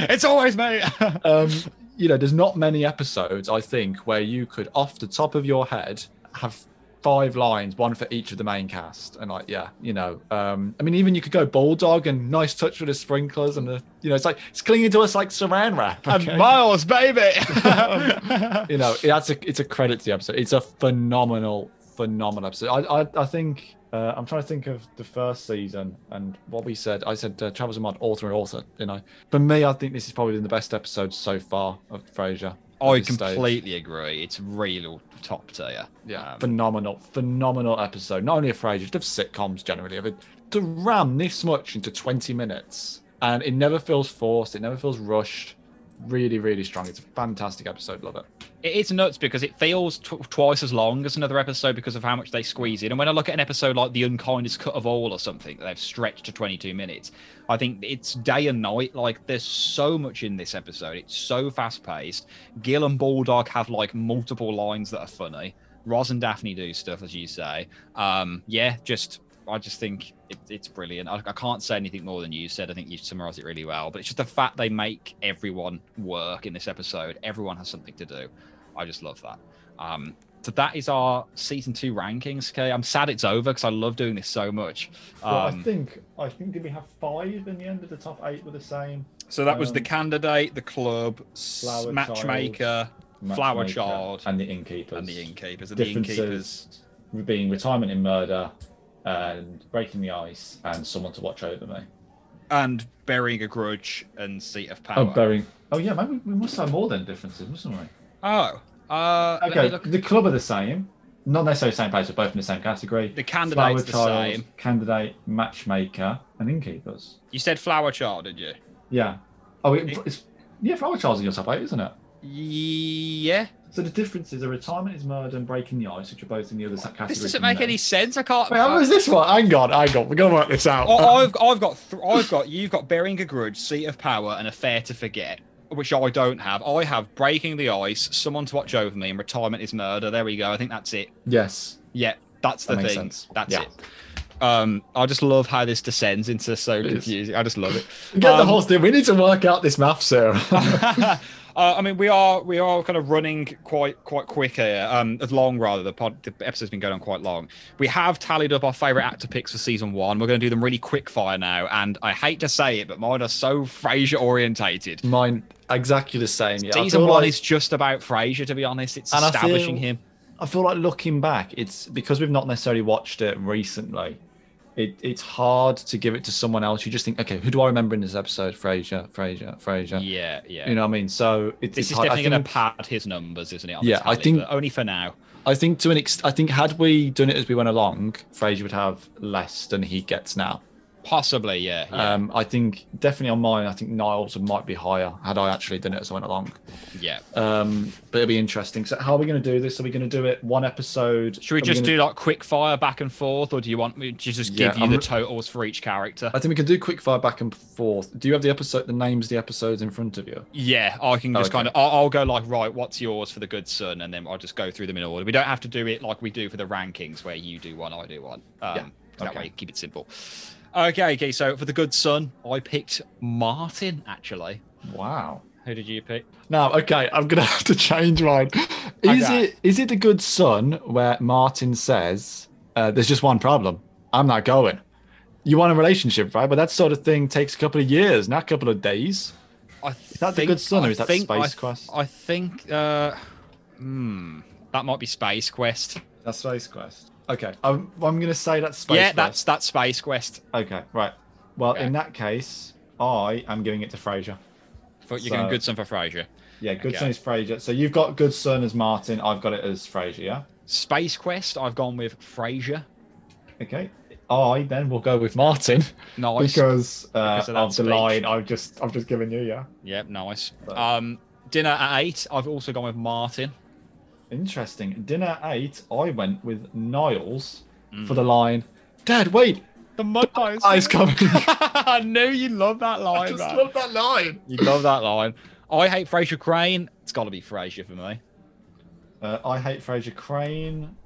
It's always me. um, you know, there's not many episodes I think where you could, off the top of your head, have five lines, one for each of the main cast, and like, yeah, you know, um, I mean, even you could go bulldog and nice touch with the sprinklers, and the, you know, it's like it's clinging to us like Saran wrap. And? Miles, baby. you know, that's a it's a credit to the episode. It's a phenomenal, phenomenal episode. I I, I think uh, I'm trying to think of the first season and what we said. I said uh, Travels of Mod author and author. You know, for me, I think this is probably the best episode so far of Frasier. I this stage. completely agree. It's real top tier. Yeah, Um, phenomenal, phenomenal episode. Not only of Frasier, just of sitcoms generally. Of it to ram this much into 20 minutes, and it never feels forced. It never feels rushed. Really, really strong. It's a fantastic episode. Love it. It is nuts because it feels tw- twice as long as another episode because of how much they squeeze in. And when I look at an episode like The Unkindest Cut of All or something that they've stretched to 22 minutes, I think it's day and night. Like, there's so much in this episode. It's so fast paced. Gil and Bulldog have like multiple lines that are funny. Roz and Daphne do stuff, as you say. Um, yeah, just. I just think it, it's brilliant. I, I can't say anything more than you said. I think you summarized it really well. But it's just the fact they make everyone work in this episode. Everyone has something to do. I just love that. Um, so that is our season two rankings. Okay, I'm sad it's over because I love doing this so much. Well, I Um, think I think did we have five in the end of the top eight were the same? so that was the um, candidate, the club, Flour matchmaker, flour Matchmaker, child, and the innkeepers. and the innkeepers. And the innkeepers. Differences being retirement in murder and breaking the ice and someone to watch over me. and burying a grudge and seat of power. Oh, burying. Oh yeah, maybe we must have more than differences, mustn't we? Oh, uh, Okay, look. the club are the same. Not necessarily the same place, but both in the same category. The candidate's the child, same. candidate, matchmaker, and innkeepers. You said flour child, did you? Yeah. Oh, it, it's yeah, flour child's in your top eight, isn't it? Yeah. So the differences are retirement is murder and breaking the ice, which are both in the other category. This doesn't make any sense. I can't. Wait, how was this one? Hang on, hang on. We're gonna work this out. I- I've I've got th- I've got you've got burying a grudge, seat of power, and affair to forget, which I don't have. I have breaking the ice, someone to watch over me, and retirement is murder. There we go. I think that's it. yes. Yeah, that's the That makes thing. sense. That's Yeah. it. Um, I just love how this descends into so confusing. I just love it. Get the Um, whole thing. We need to work out this math, sir. uh, I mean, we are we are kind of running quite quite quick here. Um, as long rather. The pod the episode's been going on quite long. We have tallied up our favorite actor picks for season one. We're going to do them really quick fire now, and I hate to say it, but mine are so Frasier orientated. Mine exactly the same. Yeah. Season one like- is just about Frasier, to be honest. It's And I establishing feel- him. I feel like looking back, it's because we've not necessarily watched it recently. It, it's hard to give it to someone else. You just think, okay, who do I remember in this episode? Frasier, Frasier, Frasier. Yeah, yeah. You know what I mean? So it, this it's is hard. Definitely going to pad his numbers, isn't it? Yeah, I think- only for now. I think to an extent, I think had we done it as we went along, Frasier would have less than he gets now. Possibly, yeah. yeah. Um, I think definitely on mine, I think Niles might be higher had I actually done it as I went along. yeah. Um, but it'll be interesting. So how are we going to do this? Are we going to do it one episode? Should we Are just gonna- do like quick fire back and forth, or do you want me to just Yeah, give you I'm the totals for each character? I think we can do quick fire back and forth. Do you have the episode, the names of the episodes in front of you? Yeah, I can just Okay. kind of. I'll, I'll go like, right, what's yours for the good son, and then I'll just go through them in order. We don't have to do it like we do for the rankings, where you do one, I do one. Um, Yeah, That way, keep it simple. Okay, okay. So for the good son, I picked Martin. Actually, Wow. who did you pick? Now, okay, I'm gonna have to change mine. Is Okay. it is it the good son where Martin says, uh, "There's just one problem. I'm not going." You want a relationship, right? But that sort of thing takes a couple of years, not a couple of days. I Is that the good son, or is that think- Space I, Quest? I think. Uh, hmm, that might be Space Quest. That's Space Quest. Okay, I'm, I'm gonna say that's Space yeah, Quest. that's that's Space Quest. okay. Right. Well, Okay. in that case, I am giving it to Frasier. For, you're going So- good son for Frasier. Yeah, good Okay. son is Frasier. So you've got good son as Martin. I've got it as Frasier. Yeah. Space Quest. I've gone with Frasier. Okay. I then will go with Martin Nice. because, uh, Because of of, the speech. line I've just I've just given you. Yeah. Yep, nice. But- Um, dinner at eight. I've also gone with Martin. Interesting. Dinner eight. I went with Niles Mm. for the line. Dad, wait. The mud pies. Eyes coming. I knew you love that line, I just man. Love that line. You love that line. I hate Frasier Crane. It's got to be Frasier for me. Uh, I hate Frasier Crane.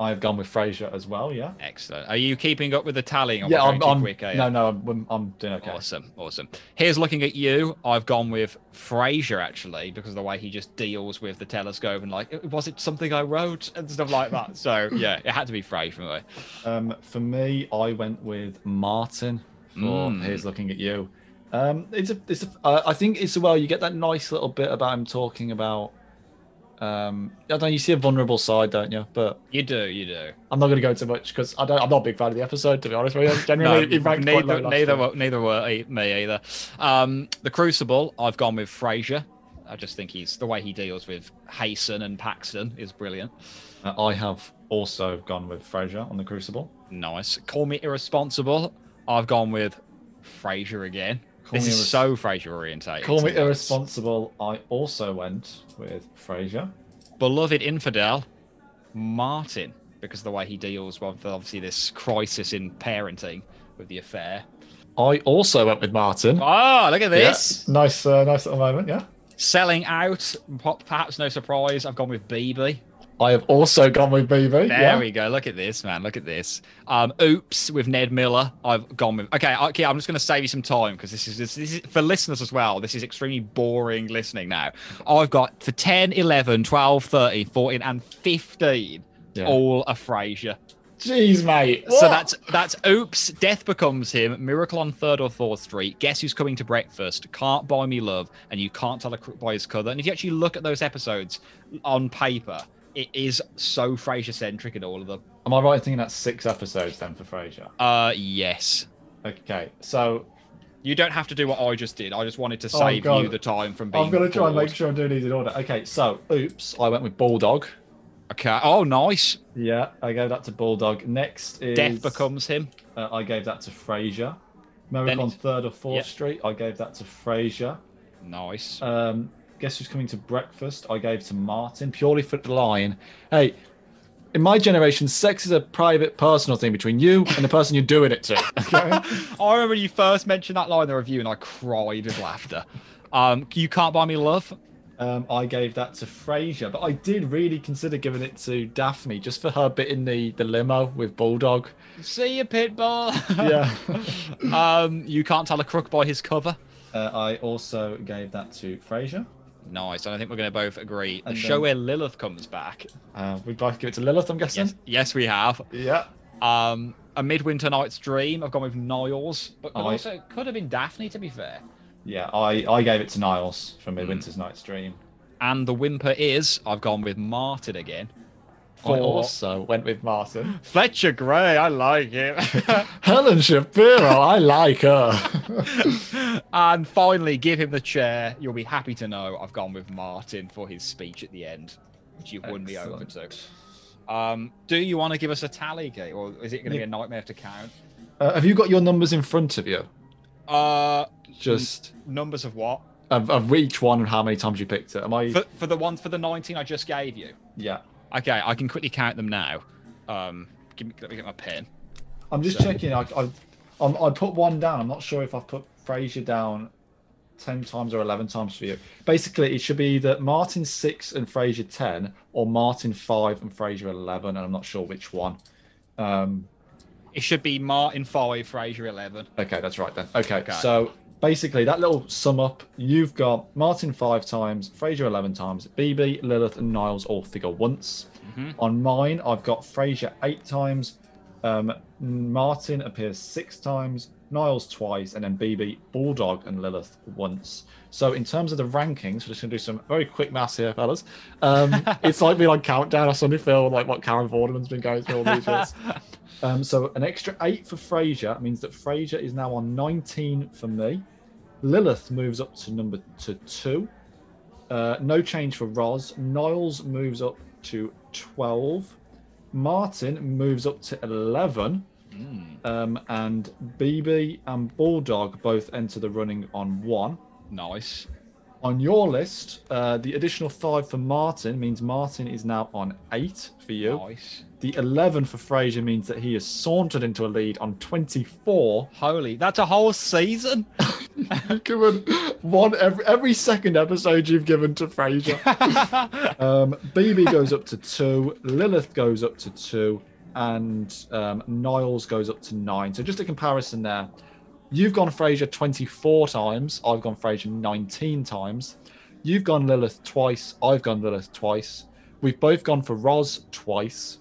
I've gone with Frasier as well. Yeah. Excellent. Are you keeping up with the tallying? Yeah, I I'm. I'm quick, no, no, I'm, I'm doing okay. Awesome, awesome. Here's looking at you. I've gone with Frasier actually because of the way he just deals with the telescope and like, was it something I wrote and stuff like that. So yeah, it had to be Frasier for me. Um, for me, I went with Martin. For Mm. here's looking at you. Um, it's a, it's a, uh, I think it's well. You get that nice little bit about him talking about. Um, I don't know. You see a vulnerable side, don't you? But You do, you do. I'm not going to go too much because I don't. I'm not a big fan of the episode, to be honest with you. Generally, No, it ranked quite low neither, neither, were, neither were me either. Um, the Crucible, I've gone with Frasier. I just think he's the way he deals with Hasten and Paxton is brilliant. Uh, I have also gone with Frasier on the Crucible. Nice. Call me irresponsible. I've gone with Frasier again. Call this is so Frasier orientated. Call me irresponsible. I also went with Frasier. Beloved infidel, Martin, because of the way he deals with obviously this crisis in parenting with the affair. I also went with Martin. Oh, look at this. Yeah, nice, uh, nice little moment. Yeah. Selling out, perhaps no surprise. I've gone with Bebe. I have also gone with Bebe. There yeah. we go. Look at this, man. Look at this. Um, oops, with Ned Miller. I've gone with. Okay, okay. I'm just going to save you some time because this is, this, this is for listeners as well. This is extremely boring listening now. I've got for 10, 11, 12, 13, 14, and 15. Yeah. All a Frasier. Jeez, mate. So that's that's oops, death becomes him, miracle on third or fourth street, guess who's coming to breakfast, can't buy me love, and you can't tell a crook by his colour. And if you actually look at those episodes on paper, it is so Frasier centric in all of them. Am I right in thinking that's six episodes then for Frasier? Uh yes. Okay, so You don't have to do what I just did. I just wanted to Oh, save God. you the time from being. I'm gonna try and make sure I'm doing these in order. Okay, so oops, I went with Bulldog. Okay. Oh, nice. Yeah, I gave that to Bulldog. Next is Death becomes him. Uh, I gave that to Frasier. Miracle on Third or Fourth yeah. Street. I gave that to Frasier. Nice. Um, guess who's coming to breakfast? I gave to Martin purely for the line. Hey, in my generation, sex is a private, personal thing between you and the person you're doing it to. Okay. I remember you first mentioned that line in the review, and I cried with laughter. Um, you can't buy me love. um, I gave that to Frasier, but I did really consider giving it to Daphne just for her bit in the, the limo with Bulldog. See you, Pitbull. Yeah. um, you can't tell a crook by his cover. Uh, I also gave that to Frasier. Nice. And I think we're going to both agree. The And show then- where Lilith comes back. Uh, we'd both give it to Lilith, I'm guessing. Yes, yes, we have. Yeah. Um, a Midwinter Night's Dream. I've gone with Niles, but could also it could have been Daphne. To be fair. Yeah, I, I gave it to Niles from Midwinter's Night's Dream. And the whimper is I've gone with Martin again. I also went with Martin. Fletcher Gray, I like him. Helen Shapiro, I like her. and finally, give him the chair. You'll be happy to know I've gone with Martin for his speech at the end, which you've won me over to. Um, do you want to give us a tally, Kate, or is it going to be a nightmare to count? Uh, have you got your numbers in front of you? Uh, Just numbers of what? of, of each one and how many times you picked it. Am I? For, for the one for the 19 I just gave you. Yeah. Okay, I can quickly count them now. Um, give me, let me get my pen. I'm just So- checking. I, I, I'm, I put one down. I'm not sure if I've put Frasier down ten times or eleven times for you. Basically, it should be either Martin six and Frasier ten, or Martin five and Frasier eleven, and I'm not sure which one. Um, It should be Martin 5, Frasier 11. okay, that's right then. Okay, Okay. so basically that little sum up, you've got Martin five times, Frasier eleven times, Bebe, Lilith, and Niles all figure once. Mhm. On mine, I've got Frasier eight times, um, Martin appears six times, Niles twice, and then Bebe, Bulldog, and Lilith once. So in terms of the rankings, we're just gonna do some very quick maths here, fellas. Um, it's like being on countdown. I suddenly feel like what Karen Vorderman's been going through all these years. Um, so an extra eight for Frasier means that Frasier is now on 19 for me. Lilith moves up to number to two. Uh, no change for Roz. Niles moves up to 12. Martin moves up to 11. Mm, Um, and Bebe and Bulldog both enter the running on one. nice. On your list, uh, the additional five for Martin means Martin is now on eight for you. Nice. The 11 for Frasier means that he has sauntered into a lead on 24. Holy, that's a whole season. You've given one every every second episode you've given to Frasier. um, Bebe goes up to two, Lilith goes up to two, and um, Niles goes up to nine. So just a comparison there. You've gone Frasier 24 times. I've gone Frasier 19 times. You've gone Lilith twice. I've gone Lilith twice. We've both gone for Roz twice.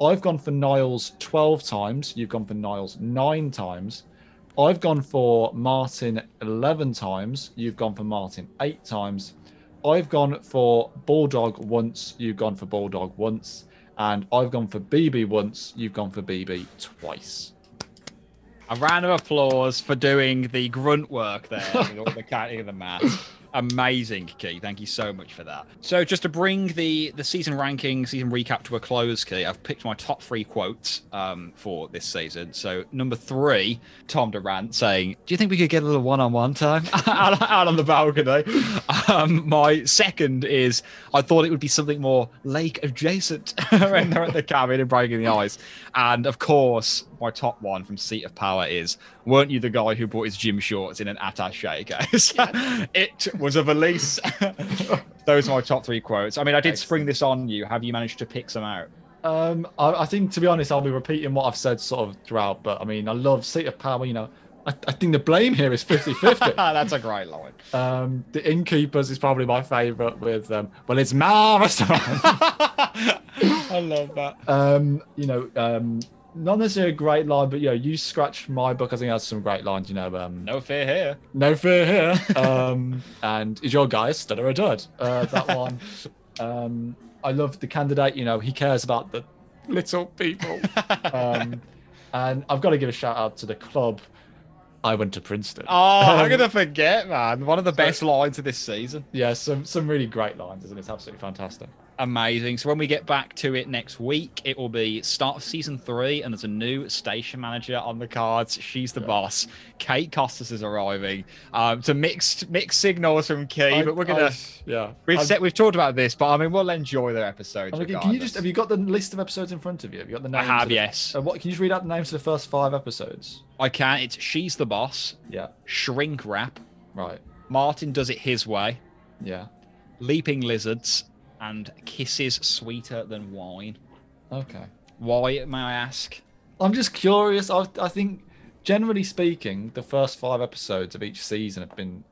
I've gone for Niles 12 times. You've gone for Niles nine times. I've gone for Martin 11 times. You've gone for Martin eight times. I've gone for Bulldog once. You've gone for Bulldog once. And I've gone for Bebe once. You've gone for Bebe twice. A round of applause for doing the grunt work there, with all the counting of the maths. Amazing, Key. Thank you so much for that. So, just to bring the the season ranking, season recap to a close, Key, I've picked my top three quotes um, for this season. So, number three, Tom Duran saying, "Do you think we could get a little one-on-one time out, out on the balcony?" Um, my second is, "I thought it would be something more lake adjacent when they're at the cabin and breaking the ice." And of course, my top one from Seat of Power is, "Weren't you the guy who bought his gym shorts in an attaché case?" it was a valise. Those are my top three quotes. I mean, I did spring this on you. Have you managed to pick some out? Um, I, I think to be honest, I'll be repeating what I've said sort of throughout. But I mean, I love seat of power. You know, I, I think the blame here is 50-50. That's a great line. um, the innkeepers is probably my favourite. With um, well, it's my restaurant. I love that. um, you know, um, not necessarily a great line, but yeah, you scratched my book. I think that's some great lines. You know, um, No fear here. no fear here. Um, and is your guy a stud or a dud? Uh, that one. Um, I love the candidate. You know, he cares about the little people. Um, and I've got to give a shout out to the club. I went to Princeton. Oh, I'm Um, gonna forget, man. One of the best lines of this season. Yeah, some some really great lines, and it's absolutely fantastic. Amazing. So when we get back to it next week, it will be start of season three, and there's a new station manager on the cards. She's the boss. Kate Costas is arriving. Um, to mixed mixed signals from Key, I- but we're gonna. I- yeah. We've I'm- said we've talked about this, but I mean we'll enjoy their episodes. Can you just have you got the list of episodes in front of you? Have you got the names? I have, the- yes. Uh, what can you just read out the names of the first five episodes? I can. It's she's the boss. Yeah. Shrink wrap. Right. Martin does it his way. Yeah. Leaping lizards and kisses sweeter than wine. Okay. Why, may I ask? I'm just curious. I, I think, generally speaking, the first five episodes of each season have been.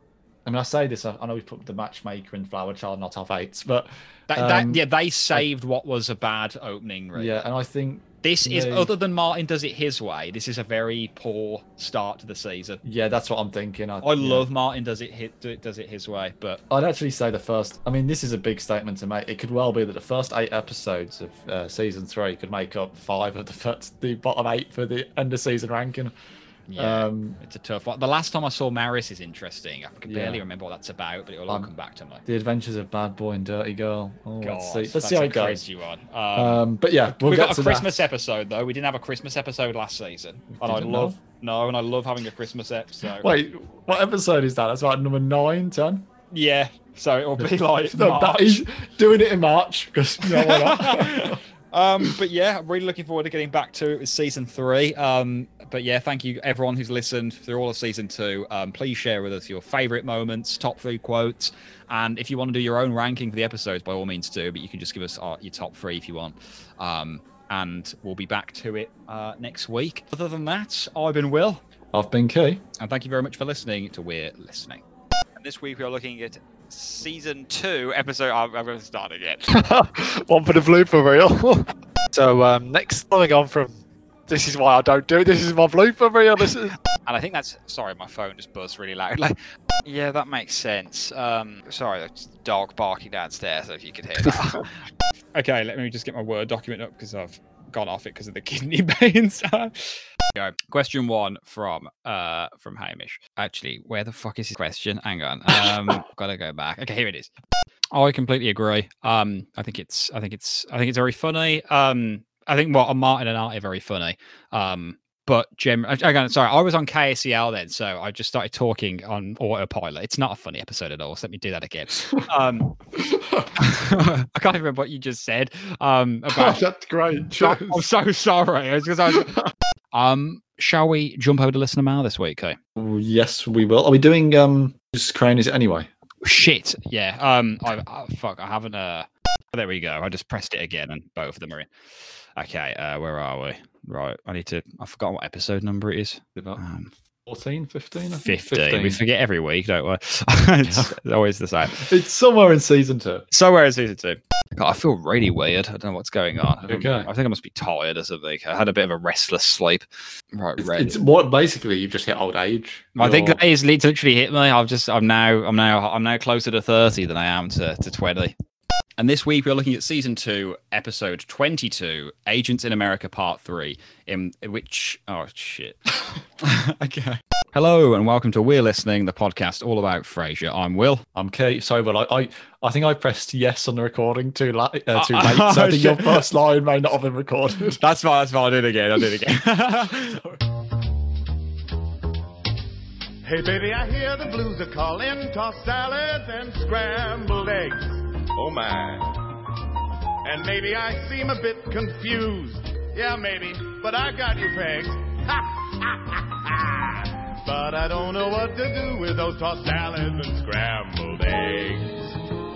I mean, I say this. I, I know we put the matchmaker and Flour Child not top eights, but That, Um, that, yeah, they saved what was a bad opening. Really. yeah, and I think This is other than Martin does it his way. This is a very poor start to the season. yeah, that's what I'm thinking. I, I yeah. love Martin does it hit does it his way, but I'd actually say the first. I mean, this is a big statement to make. It could well be that the first eight episodes of uh, season three could make up five of the first, the bottom eight for the end of season ranking. Yeah, Um, it's a tough one. The last time I saw Maris is interesting. I can barely Yeah. remember what that's about, but it'll all Um, come back to me. the Adventures of Bad Boy and Dirty Girl. Oh, God, let's see. Let's that's see how it goes. crazy one. Um, Um, but yeah, we'll we got a that. Christmas episode though. We didn't have a Christmas episode last season, and I love no, and I love having a Christmas episode. Wait, what episode is that? That's about number nine, ten. yeah, so it'll be like No, that March. is doing it in March because you know why not? um, but yeah, I'm really looking forward to getting back to it with season three. Um, but yeah, thank you everyone who's listened through all of season two. Um, please share with us your favorite moments, top three quotes, and if you want to do your own ranking for the episodes, by all means do. But you can just give us uh, your top three if you want. Um, and we'll be back to it uh, next week. Other than that, I've been Will, I've been key. and thank you very much for listening to We're Listening. And this week we are looking at season two, episode. I'm, I'm going to start again. One for the blooper reel. so um, next, following on from, this is why I don't do it. This is my blooper reel. This is. And I think that's sorry, my phone just buzzed really loudly. Yeah, that makes sense. Um, sorry, that's the dog barking downstairs. If you could hear that. Okay, let me just get my Word document up because I've gone off it because of the kidney pains. Go. Question one from uh from Hamish. Actually, where the fuck is his question? Hang on. Um gotta go back. Okay, here it is. Oh, I completely agree. Um I think it's I think it's I think it's very funny. Um I think what Martin and Art are very funny. Um but Jim, again, sorry, I was on KACL then, so I just started talking on autopilot. It's not a funny episode at all. So let me do that again. Um, I can't remember what you just said. Um, about That's great. so- I'm so sorry. It's because I was. Um, shall we jump over to listener mail this week, okay? Oh, yes, we will. Are we doing um just crane is it anyway? Shit. Yeah. Um. I, I fuck. I haven't. Uh. There we go. I just pressed it again, and both of them are in. Okay. Uh. Where are we? Right. I need to. I forgot what episode number it is. About Um, 14, 15? I think? 15. We forget every week, don't we? it's always the same. It's somewhere in season two. Somewhere in season two. God, I feel really weird. I don't know what's going on. I, Okay. I think I must be tired or something. I had a bit of a restless sleep. Right. It's, it's what basically you've just hit old age. I think You're- that is literally hit me. I've just I'm now I'm now I'm now closer to 30 than I am to, to 20. And this week we're looking at season two, episode 22, Agents in America Part 3, in which oh shit. okay. Hello and welcome to We're Listening, the podcast all about Frasier. I'm Will. I'm Kate. Sorry, but I, I, I think I pressed yes on the recording too late. Uh, too Oh, late. So I think your first line may not have been recorded. That's fine, that's fine. I'll do it again. I'll do it again. Hey baby, I hear the blues are calling, tossed salads and scrambled eggs. Oh my. And maybe I seem a bit confused. Yeah, maybe, but I got you pegged. but I don't know what to do with those tossed salads and scrambled eggs.